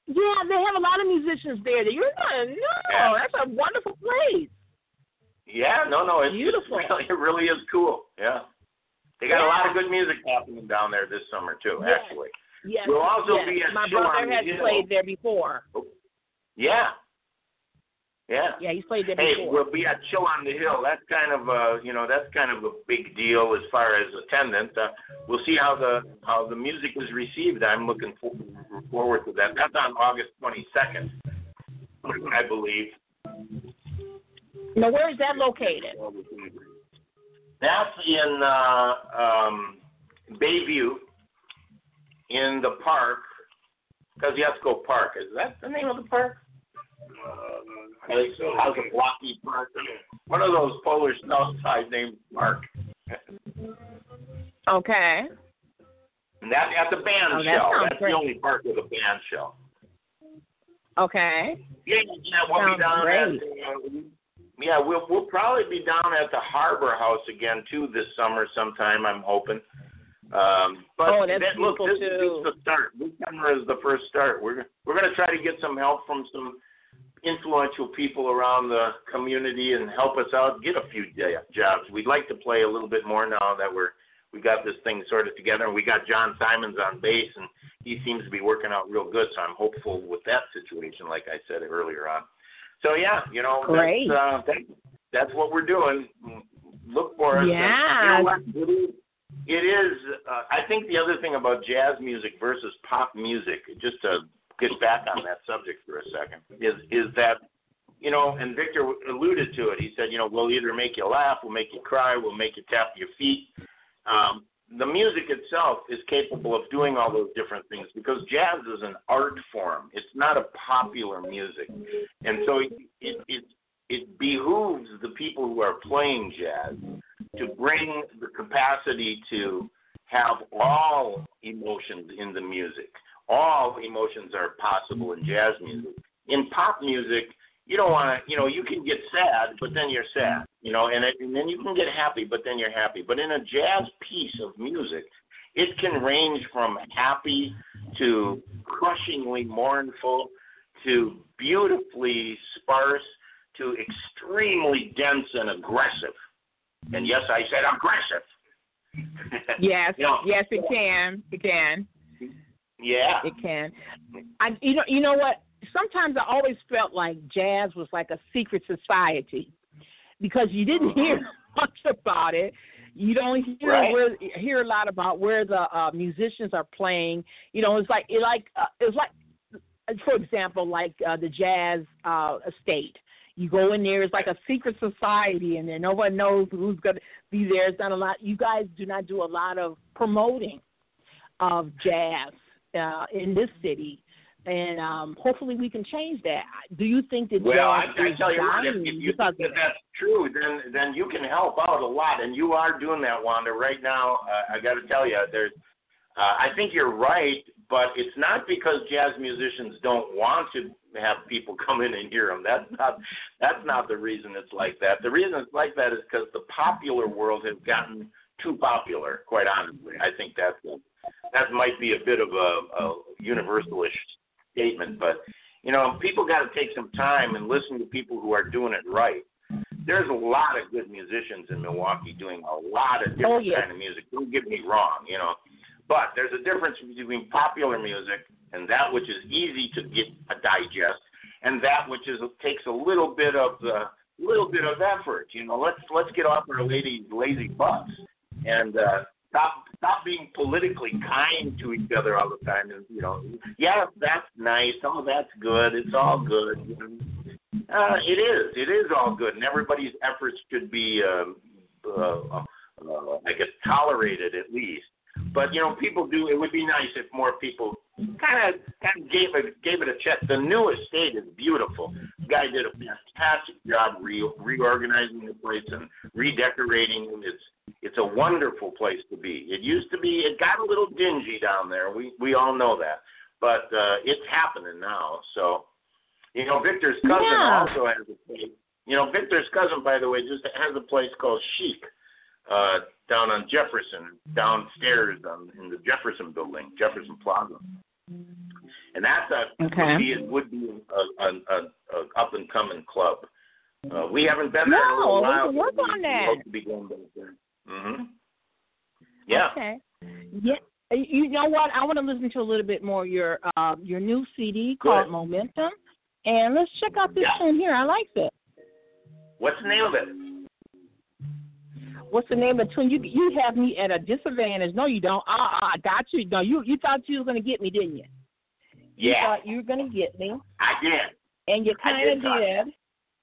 [SPEAKER 2] Yeah, they have a lot of musicians there. You're not. No,
[SPEAKER 5] Yeah.
[SPEAKER 2] that's a wonderful place.
[SPEAKER 5] Yeah, no, no, it's
[SPEAKER 2] Beautiful.
[SPEAKER 5] It's really, it really is cool. Yeah, they got a lot of good music happening down there this summer too.
[SPEAKER 2] Yes.
[SPEAKER 5] Actually,
[SPEAKER 2] Yes.
[SPEAKER 5] We'll also
[SPEAKER 2] yes.
[SPEAKER 5] be at
[SPEAKER 2] My brother has played there before.
[SPEAKER 5] Yeah. Yeah.
[SPEAKER 2] Yeah, he's played there
[SPEAKER 5] Hey,
[SPEAKER 2] before.
[SPEAKER 5] Hey, we'll be at Chill on the Hill. That's kind of a you know that's kind of a big deal as far as attendance. Uh, we'll see how the how the music is received. I'm looking for, forward to that. That's on August 22nd, I believe.
[SPEAKER 2] Now, where is that located?
[SPEAKER 5] That's in uh, um, Bayview, in the park, Kosciuszko Park. Is that the name of the park?
[SPEAKER 4] Uh,
[SPEAKER 5] I think so. How's a blocky park? One of those Polish south side named park.
[SPEAKER 2] Okay.
[SPEAKER 5] And that at the band
[SPEAKER 2] Oh,
[SPEAKER 5] shell.
[SPEAKER 2] sounds
[SPEAKER 5] That's
[SPEAKER 2] great.
[SPEAKER 5] the only park with a band shell.
[SPEAKER 2] Okay.
[SPEAKER 5] Yeah, yeah, we'll be down
[SPEAKER 2] great.
[SPEAKER 5] at. Uh, yeah, we'll we'll probably be down at the Harbor House again too this summer sometime. I'm hoping. Um, but
[SPEAKER 2] Oh, that's
[SPEAKER 5] that, look, this
[SPEAKER 2] too.
[SPEAKER 5] is the start. This summer is the first start. We're we're going to try to get some help from some influential people around the community and help us out get a few jobs. We'd like to play a little bit more now that we're we got this thing sorted together and we got John Simons on bass and he seems to be working out real good. So I'm hopeful with that situation, like I said earlier on. So yeah, you know,
[SPEAKER 2] Great.
[SPEAKER 5] That's, uh, that, that's what we're doing. Look for us. And, you
[SPEAKER 2] Yeah.
[SPEAKER 5] know what? It is. It is uh, I think the other thing about jazz music versus pop music, just to get back on that subject for a second, is is that you know, and Victor alluded to it. He said, you know, we'll either make you laugh, we'll make you cry, we'll make you tap your feet. Um, the music itself is capable of doing all those different things because jazz is an art form. It's not a popular music, and so it it it, it behooves the people who are playing jazz to bring the capacity to have all emotions in the music. All emotions are possible in jazz music. In pop music, you don't want to, you know, you can get sad, but then you're sad, you know, and, it, and then you can get happy, but then you're happy. But in a jazz piece of music, it can range from happy to crushingly mournful to beautifully sparse to extremely dense and aggressive. And yes, I said aggressive.
[SPEAKER 2] Yes.
[SPEAKER 5] You know,
[SPEAKER 2] Yes, it can. It can.
[SPEAKER 5] yeah.
[SPEAKER 2] It can. I you know you know what? Sometimes I always felt like jazz was like a secret society because you didn't hear much about it. You don't hear
[SPEAKER 5] Right.
[SPEAKER 2] where, hear a lot about where the uh, musicians are playing. You know, it's like it like uh, it's like for example, like uh, the jazz uh, estate. You go in there, it's like a secret society, and then no one knows who's going to be there. It's not a lot. You guys do not do a lot of promoting of jazz uh, in this city, and um, hopefully we can change that. Do you think that
[SPEAKER 5] Well, I, I tell you what, if, if you think that that's true, then then you can help out a lot, and you are doing that, Wanda. Right now, uh, I got to tell you, there's. Uh, I think you're right, but it's not because jazz musicians don't want to have people come in and hear them. That's not that's not the reason it's like that. The reason it's like that is because the popular world has gotten too popular. Quite honestly, I think that's a, that might be a bit of a, a universalish statement, but you know, people got to take some time and listen to people who are doing it right. There's a lot of good musicians in Milwaukee doing a lot of different
[SPEAKER 2] Oh, yes.
[SPEAKER 5] kind of music. Don't get me wrong, you know, but there's a difference between popular music and that which is easy to get a digest, and that which is takes a little bit of the little bit of effort. You know, let's let's get off our lady lazy butts and uh, stop stop being politically kind to each other all the time. And you know, yeah, that's nice. All that's good. It's all good. Uh, it is. It is all good, and everybody's efforts should be, um, uh, uh, I guess, tolerated at least. But you know, people do. It would be nice if more people kind of kind of gave it gave it a check. The new estate is beautiful. The guy did a fantastic job re- reorganizing the place and redecorating. it. It's it's a wonderful place to be. It used to be. It got a little dingy down there. We we all know that, but uh, it's happening now. So, you know, Victor's cousin
[SPEAKER 2] Yeah.
[SPEAKER 5] also has a place. You know, Victor's cousin, by the way, just has a place called Chic uh, down on Jefferson, downstairs on, in the Jefferson building, Jefferson Plaza. And that's a
[SPEAKER 2] Okay.
[SPEAKER 5] would be would be a, a, a, a up and coming club. Uh, we haven't been there in a
[SPEAKER 2] No, we
[SPEAKER 5] while.
[SPEAKER 2] can work on
[SPEAKER 5] we
[SPEAKER 2] that.
[SPEAKER 5] hope to be going back there. Hmm Yeah.
[SPEAKER 2] Okay. Yeah. You know what? I want to listen to a little bit more of your uh, your new CD called
[SPEAKER 5] Good.
[SPEAKER 2] Momentum, and let's check out this
[SPEAKER 5] Yeah.
[SPEAKER 2] tune here. I like it.
[SPEAKER 5] What's the name of it?
[SPEAKER 2] What's the name of the tune? You you have me at a disadvantage. No, you don't. Uh, uh, I got you. No, you you thought you were gonna get me, didn't you? You
[SPEAKER 5] Yeah,
[SPEAKER 2] thought you were gonna get me,
[SPEAKER 5] I did.
[SPEAKER 2] and you kind of
[SPEAKER 5] did
[SPEAKER 2] did.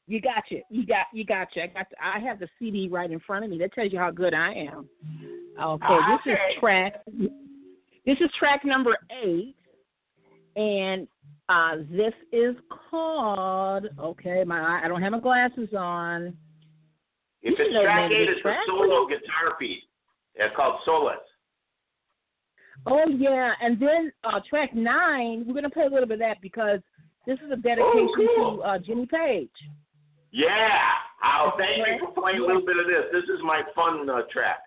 [SPEAKER 2] You got you. You got you got you. I got. The, I have the CD right in front of me. That tells you how good I am. Okay, this is track. This is track number eight, and uh, this is called. Okay, my I don't have my glasses on.
[SPEAKER 5] If
[SPEAKER 2] You
[SPEAKER 5] it's track eight, it's a solo guitar piece. It's called Solace.
[SPEAKER 2] Oh yeah, and then uh, track nine. We're gonna play a little bit of that because this is a dedication
[SPEAKER 5] cool.
[SPEAKER 2] to uh, Jimmy Page.
[SPEAKER 5] Yeah. Oh, thank you for playing a little bit of this. This is my fun uh, track.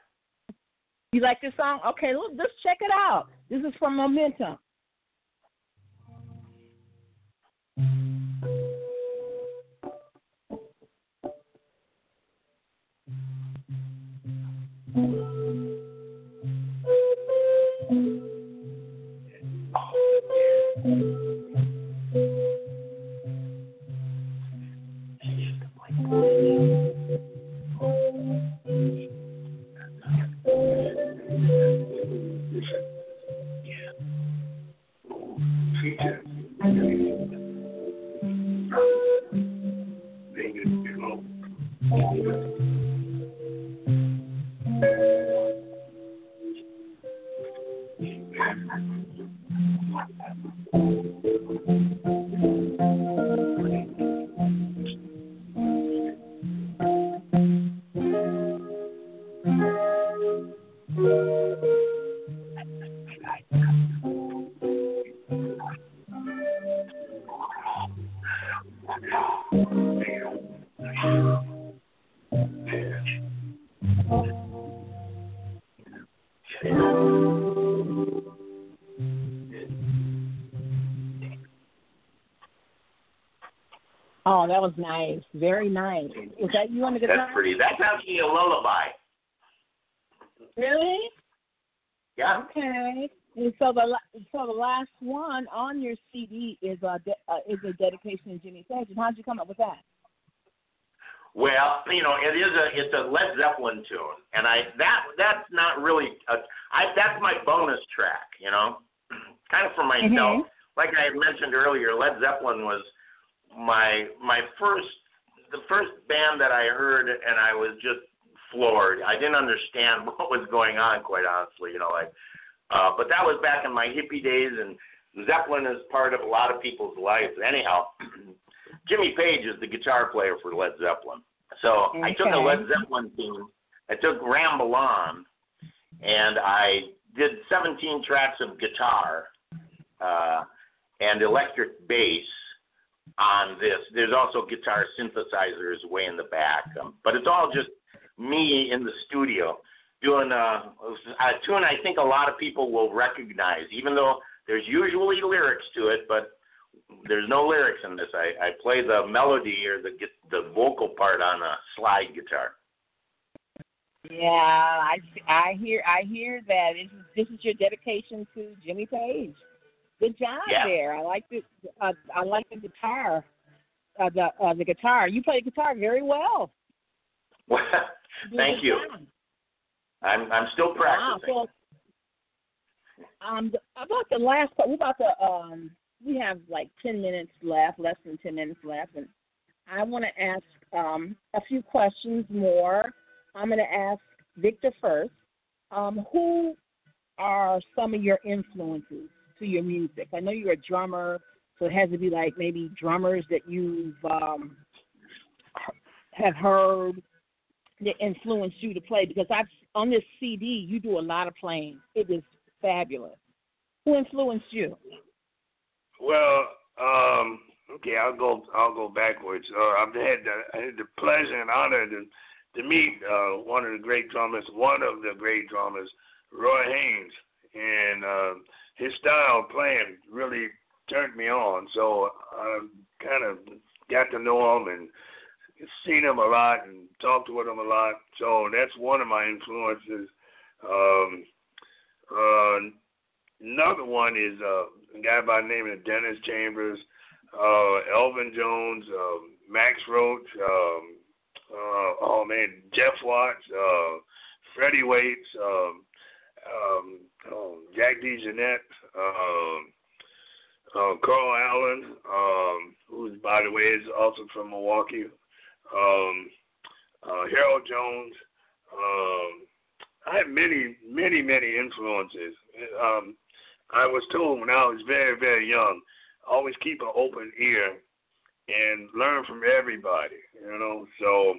[SPEAKER 2] You like this song? Okay, look, let's check it out. This is from Momentum. Oh, that was nice. Very nice. Is that you on the guitar?
[SPEAKER 5] That's pretty. That's actually a lullaby.
[SPEAKER 2] Really?
[SPEAKER 5] Yeah.
[SPEAKER 2] Okay. And so the so the last one on your CD is a de- uh, is a dedication to Jimmy Page. And how'd you come up with that?
[SPEAKER 5] Well, you know, it is a it's a Led Zeppelin tune, and I that that's not really a, I that's my bonus track, you know, kind of for myself.
[SPEAKER 2] Mhm.
[SPEAKER 5] Like I had mentioned earlier, Led Zeppelin was my my first the first band that I heard, and I was just floored. I didn't understand what was going on, quite honestly, you know, like. Uh, but that was back in my hippie days, and Zeppelin is part of a lot of people's lives. Anyhow, Jimmy Page is the guitar player for Led Zeppelin. So I took a Led Zeppelin theme, I took Ramble On, and I did 17 tracks of guitar uh, and electric bass on this. There's also guitar synthesizers way in the back, um, but it's all just me in the studio doing a, a tune I think a lot of people will recognize, even though there's usually lyrics to it, but there's no lyrics in this. I, I play the melody or the the vocal part on a slide guitar.
[SPEAKER 2] Yeah, I I hear I hear that. This is this is your dedication to Jimmy Page. Good job
[SPEAKER 5] Yeah.
[SPEAKER 2] there. I like the uh, I like the guitar. Uh, the uh, the guitar. You play guitar very well. a
[SPEAKER 5] Thank you.
[SPEAKER 2] job.
[SPEAKER 5] I'm I'm still
[SPEAKER 2] Wow.
[SPEAKER 5] practicing.
[SPEAKER 2] So, um, about the last part, we're about to um, we have like ten minutes left, less than ten minutes left, and I want to ask um a few questions more. I'm going to ask Victor first. Um, who are some of your influences to your music? I know you're a drummer, so it has to be like maybe drummers that you've um, have heard that influenced you to play because I've on this CD you do a lot of playing. It is fabulous. Who influenced you?
[SPEAKER 4] Well, um, okay, I'll go. I'll go backwards. Uh, I've had the, I had the pleasure and honor to to meet uh, one of the great drummers, one of the great drummers, Roy Haynes, and uh, his style of playing really turned me on. So I kind of got to know him and seen him a lot and talked with him a lot. So that's one of my influences. Um, uh, another one is uh, a guy by the name of Dennis Chambers, uh, Elvin Jones, uh, Max Roach, um, uh, oh man, Jeff Watts, uh, Freddie Waits, um, um, oh, Jack DeJohnette, um, uh, Carl Allen, um, who's by the way is also from Milwaukee, um, uh, Harold Jones. Um, I had many, many, many influences. Um, I was told when I was very, very young, always keep an open ear and learn from everybody. You know, so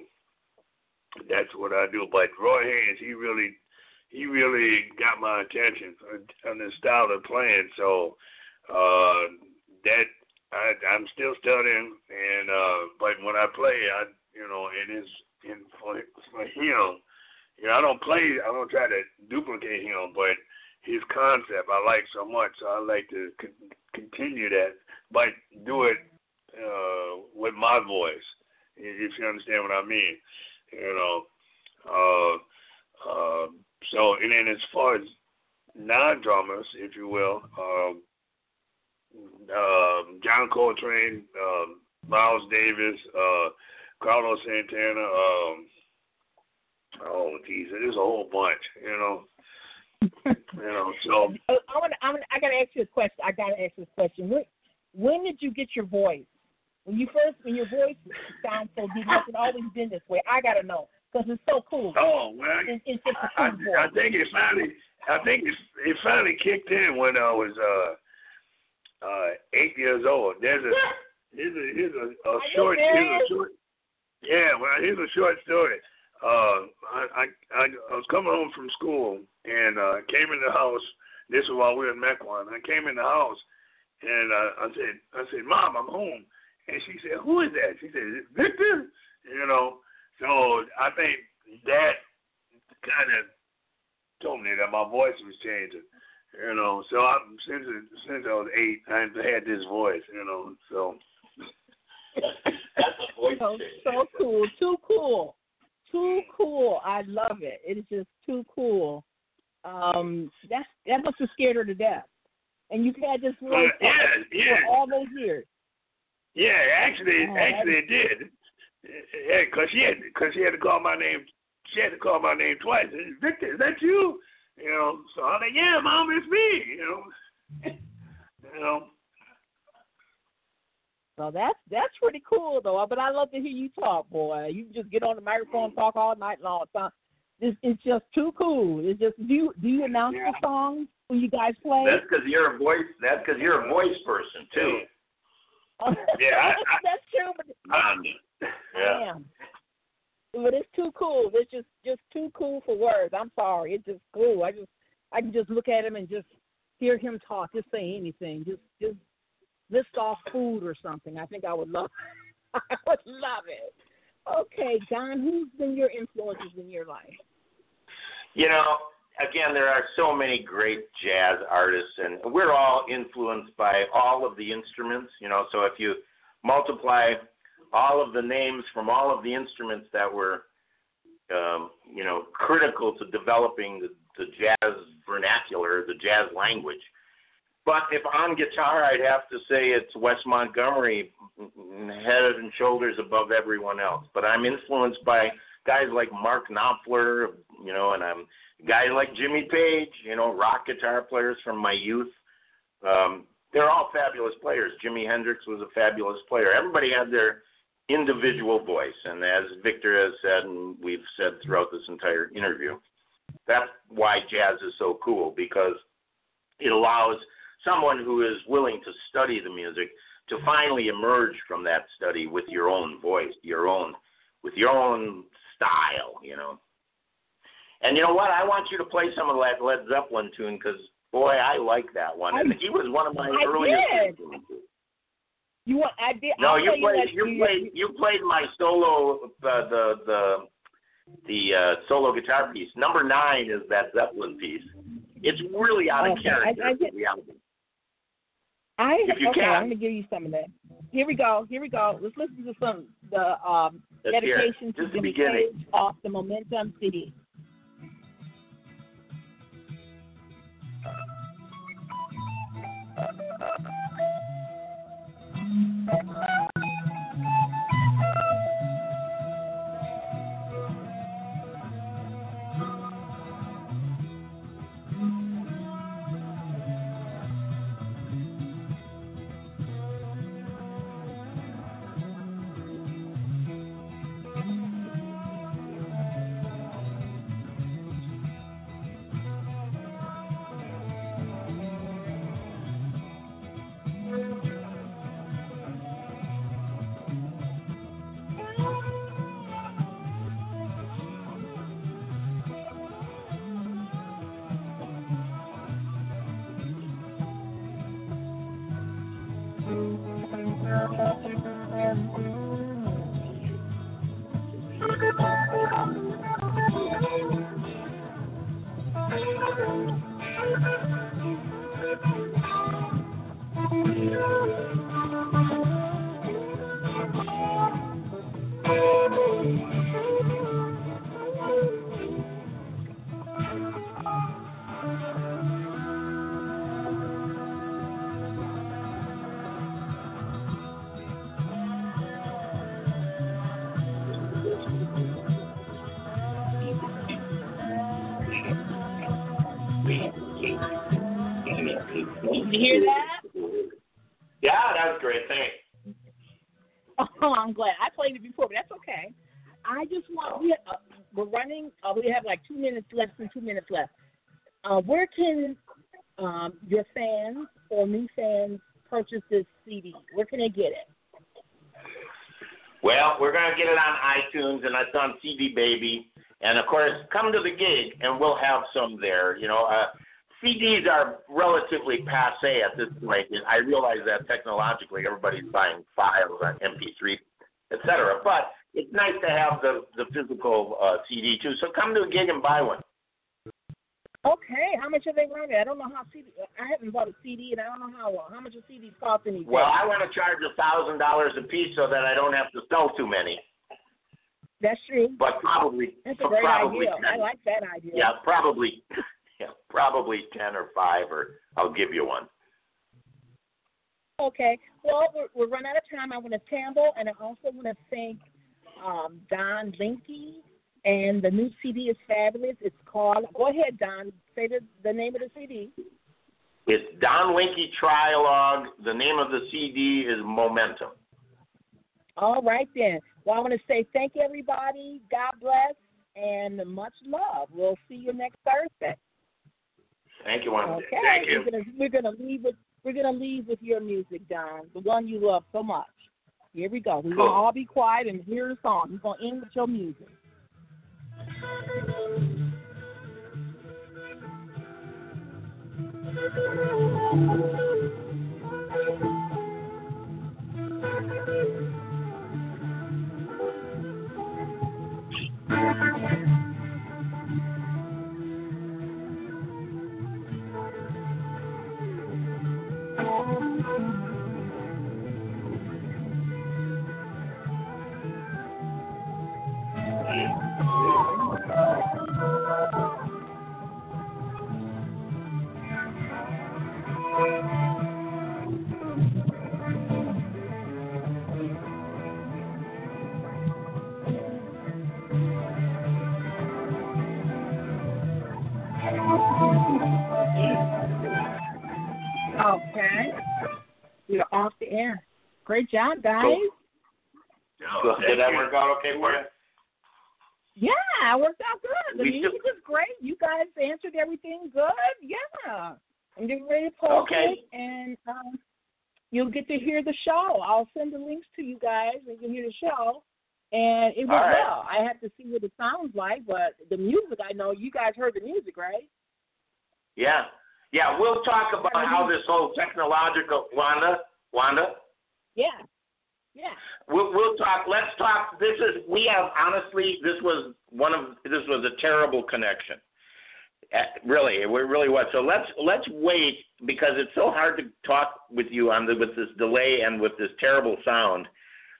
[SPEAKER 4] that's what I do. But Roy Haynes, he really, he really got my attention on the style of playing. So uh, that I, I'm still studying, and uh, but when I play, I, you know, it is in for for him. You know, I don't play. I don't try to duplicate him, but his concept I like so much. So I like to con- continue that, but do it uh, with my voice. If you understand what I mean, you know. Uh, uh, so and then as far as non-drummers, if you will, uh, uh, John Coltrane, uh, Miles Davis, uh, Carlos Santana. Um, oh, geez, there's a whole bunch, you know. you know, so
[SPEAKER 2] Uh, I want. I want. I gotta ask you a question. I gotta ask this question. When, when did you get your voice? When you first, when your voice sounds so deep, has it always been this way? I gotta know because it's so cool.
[SPEAKER 4] oh well,
[SPEAKER 2] It's, it's just a
[SPEAKER 4] I,
[SPEAKER 2] cool
[SPEAKER 4] I
[SPEAKER 2] voice.
[SPEAKER 4] think it finally, I think it, it finally kicked in when I was uh, uh, eight years old. There's a here's a here's a, a short here's a short yeah well here's a short story. Uh, I, I I I was coming home from school and uh, came in the house. This was while we were in Mequon. I came in the house and uh, I said I said Mom I'm home and she said Who is that? She said Victor. You know so I think that kind of told me that my voice was changing. You know, so I, since since I was eight, I had this voice. You know, so
[SPEAKER 5] That's a voice
[SPEAKER 2] So,
[SPEAKER 5] change.
[SPEAKER 2] so cool. Too cool. Too cool. I love it. It is just too cool. Um, that's that must have scared her to death. And you've had this voice
[SPEAKER 4] Uh, yeah, yeah.
[SPEAKER 2] all those years.
[SPEAKER 4] yeah, actually,
[SPEAKER 2] Oh,
[SPEAKER 4] actually it did. Yeah, cause she had cause she had to call my name. She had to call my name twice. Victor, is that you? You know, so I'm like, yeah, mom, it's me. You know, you know.
[SPEAKER 2] So that's that's pretty cool though. But I love to hear you talk, boy. You can just get on the microphone and talk all night long. So it's, it's just too cool. It's just do you do you announce
[SPEAKER 4] Yeah.
[SPEAKER 2] the songs when you guys play?
[SPEAKER 5] That's because you're a voice. That's because you're a voice person too.
[SPEAKER 4] Yeah, I- I-
[SPEAKER 2] that's true. But
[SPEAKER 5] Um,
[SPEAKER 2] I
[SPEAKER 5] yeah.
[SPEAKER 2] am. But it's too cool. It's just just too cool for words. I'm sorry. It's just cool. I just I can just look at him and just hear him talk. Just say anything. Just just list off food or something. I think I would love. I would love it. Okay, Don. Who's been your influences in your life?
[SPEAKER 5] You know, again, there are so many great jazz artists, and we're all influenced by all of the instruments. You know, so if you multiply all of the names from all of the instruments that were, um, you know, critical to developing the, the jazz vernacular, the jazz language. But if on guitar, I'd have to say it's Wes Montgomery, head and shoulders above everyone else. But I'm influenced by guys like Mark Knopfler, you know, and I'm guys like Jimmy Page, you know, rock guitar players from my youth. Um, they're all fabulous players. Jimi Hendrix was a fabulous player. Everybody had their individual voice, and as Victor has said, and we've said throughout this entire interview, that's why jazz is so cool because it allows someone who is willing to study the music to finally emerge from that study with your own voice, your own with your own style, you know. And you know what? I want you to play some of that Led Zeppelin tune because boy, I like that one. And
[SPEAKER 2] I-
[SPEAKER 5] he was one of my
[SPEAKER 2] I
[SPEAKER 5] earliest
[SPEAKER 2] did. You want? I did.
[SPEAKER 5] No,
[SPEAKER 2] I'll
[SPEAKER 5] you played
[SPEAKER 2] that
[SPEAKER 5] you played you played my solo uh, the the the uh, solo guitar piece. Number nine is that Zeppelin piece. It's really out of
[SPEAKER 2] Okay, I-
[SPEAKER 5] character
[SPEAKER 2] I
[SPEAKER 5] for
[SPEAKER 2] did-. I
[SPEAKER 5] If you
[SPEAKER 2] okay.
[SPEAKER 5] can.
[SPEAKER 2] I'm gonna give you some of that. Here we go. Here we go. Let's listen to some the um,
[SPEAKER 5] Let's
[SPEAKER 2] dedication to
[SPEAKER 5] Just the beginning.
[SPEAKER 2] Page off the Momentum CD. Amen. We have like two minutes less than two minutes left. Uh, where can um, your fans or new fans purchase this CD? Where can they get it?
[SPEAKER 5] Well, we're going to get it on iTunes and it's on CD Baby. And of course, come to the gig and we'll have some there. You know, uh, CDs are relatively passe at this point. I realize that technologically everybody's buying files on MP3, et cetera. But it's nice to have the, the physical uh, CD too. So come to a gig and buy one.
[SPEAKER 2] Okay, how much are they running? I don't know how CD. I haven't bought a CD, and I don't know how how much a CD cost anymore.
[SPEAKER 5] Well. I want to charge a thousand dollars a piece so that I don't have to sell too many.
[SPEAKER 2] That's true.
[SPEAKER 5] But probably,
[SPEAKER 2] That's a great
[SPEAKER 5] probably
[SPEAKER 2] idea.
[SPEAKER 5] 10.
[SPEAKER 2] I like that idea.
[SPEAKER 5] Yeah, probably. Yeah, probably ten or five, or I'll give you one.
[SPEAKER 2] Okay. Well, we're, we're running out of time. I want to Tambo, and I also want to thank um, Don Linke. And the new CD is fabulous. It's called. Go ahead, Don. Say the the name of the CD.
[SPEAKER 5] It's Don Linke Trialogue. The name of the CD is Momentum.
[SPEAKER 2] All right then. Well, I want to say thank you, everybody. God bless and much love. We'll see you next Thursday.
[SPEAKER 5] Thank you, one.
[SPEAKER 2] Okay.
[SPEAKER 4] Thank you.
[SPEAKER 2] We're gonna we're gonna leave with we're gonna leave with your music, Don, the one you love so much. Here we go. We're
[SPEAKER 5] Cool.
[SPEAKER 2] gonna all be quiet and hear the song. We're gonna end with your music. Okay. Great job, guys.
[SPEAKER 5] Cool. Did
[SPEAKER 4] thank
[SPEAKER 5] that work out okay for you?
[SPEAKER 2] Yeah, it worked out good. The
[SPEAKER 5] We
[SPEAKER 2] music was great. You guys answered everything good. Yeah. I'm getting ready to post
[SPEAKER 5] Okay.
[SPEAKER 2] it, and um, you'll get to hear the show. I'll send the links to you guys, and you can hear the show. And it was
[SPEAKER 5] All right.
[SPEAKER 2] well. I have to see what it sounds like, but the music, I know you guys heard the music, right?
[SPEAKER 5] Yeah. Yeah, we'll talk about how this whole technological Wanda, Wanda,
[SPEAKER 2] Yeah. Yeah.
[SPEAKER 5] We'll, we'll talk. Let's talk. This is we have honestly. This was one of this was a terrible connection. Uh, really, it really was. So let's let's wait because it's so hard to talk with you on the with this delay and with this terrible sound.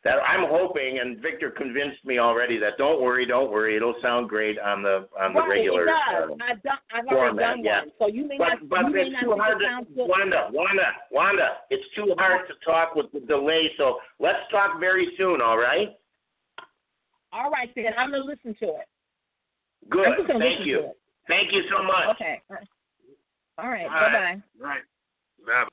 [SPEAKER 5] That I'm hoping, and Victor convinced me already that don't worry, don't worry, it'll sound great on the on the
[SPEAKER 2] right,
[SPEAKER 5] regular.
[SPEAKER 2] it does.
[SPEAKER 5] uh,
[SPEAKER 2] I've done. I've already
[SPEAKER 5] format,
[SPEAKER 2] done
[SPEAKER 5] yeah.
[SPEAKER 2] one, so you may
[SPEAKER 5] but
[SPEAKER 2] not.
[SPEAKER 5] but
[SPEAKER 2] you may
[SPEAKER 5] it's
[SPEAKER 2] not
[SPEAKER 5] too hard to
[SPEAKER 2] good.
[SPEAKER 5] Wanda, Wanda, Wanda. It's too hard to talk with the delay. So let's talk very soon. All right.
[SPEAKER 2] All right, then I'm gonna listen to it.
[SPEAKER 5] Good.
[SPEAKER 2] I'm just gonna
[SPEAKER 5] Thank you. Thank you so much.
[SPEAKER 2] Okay. All right.
[SPEAKER 4] All
[SPEAKER 2] Bye bye.
[SPEAKER 4] right. Right. Bye.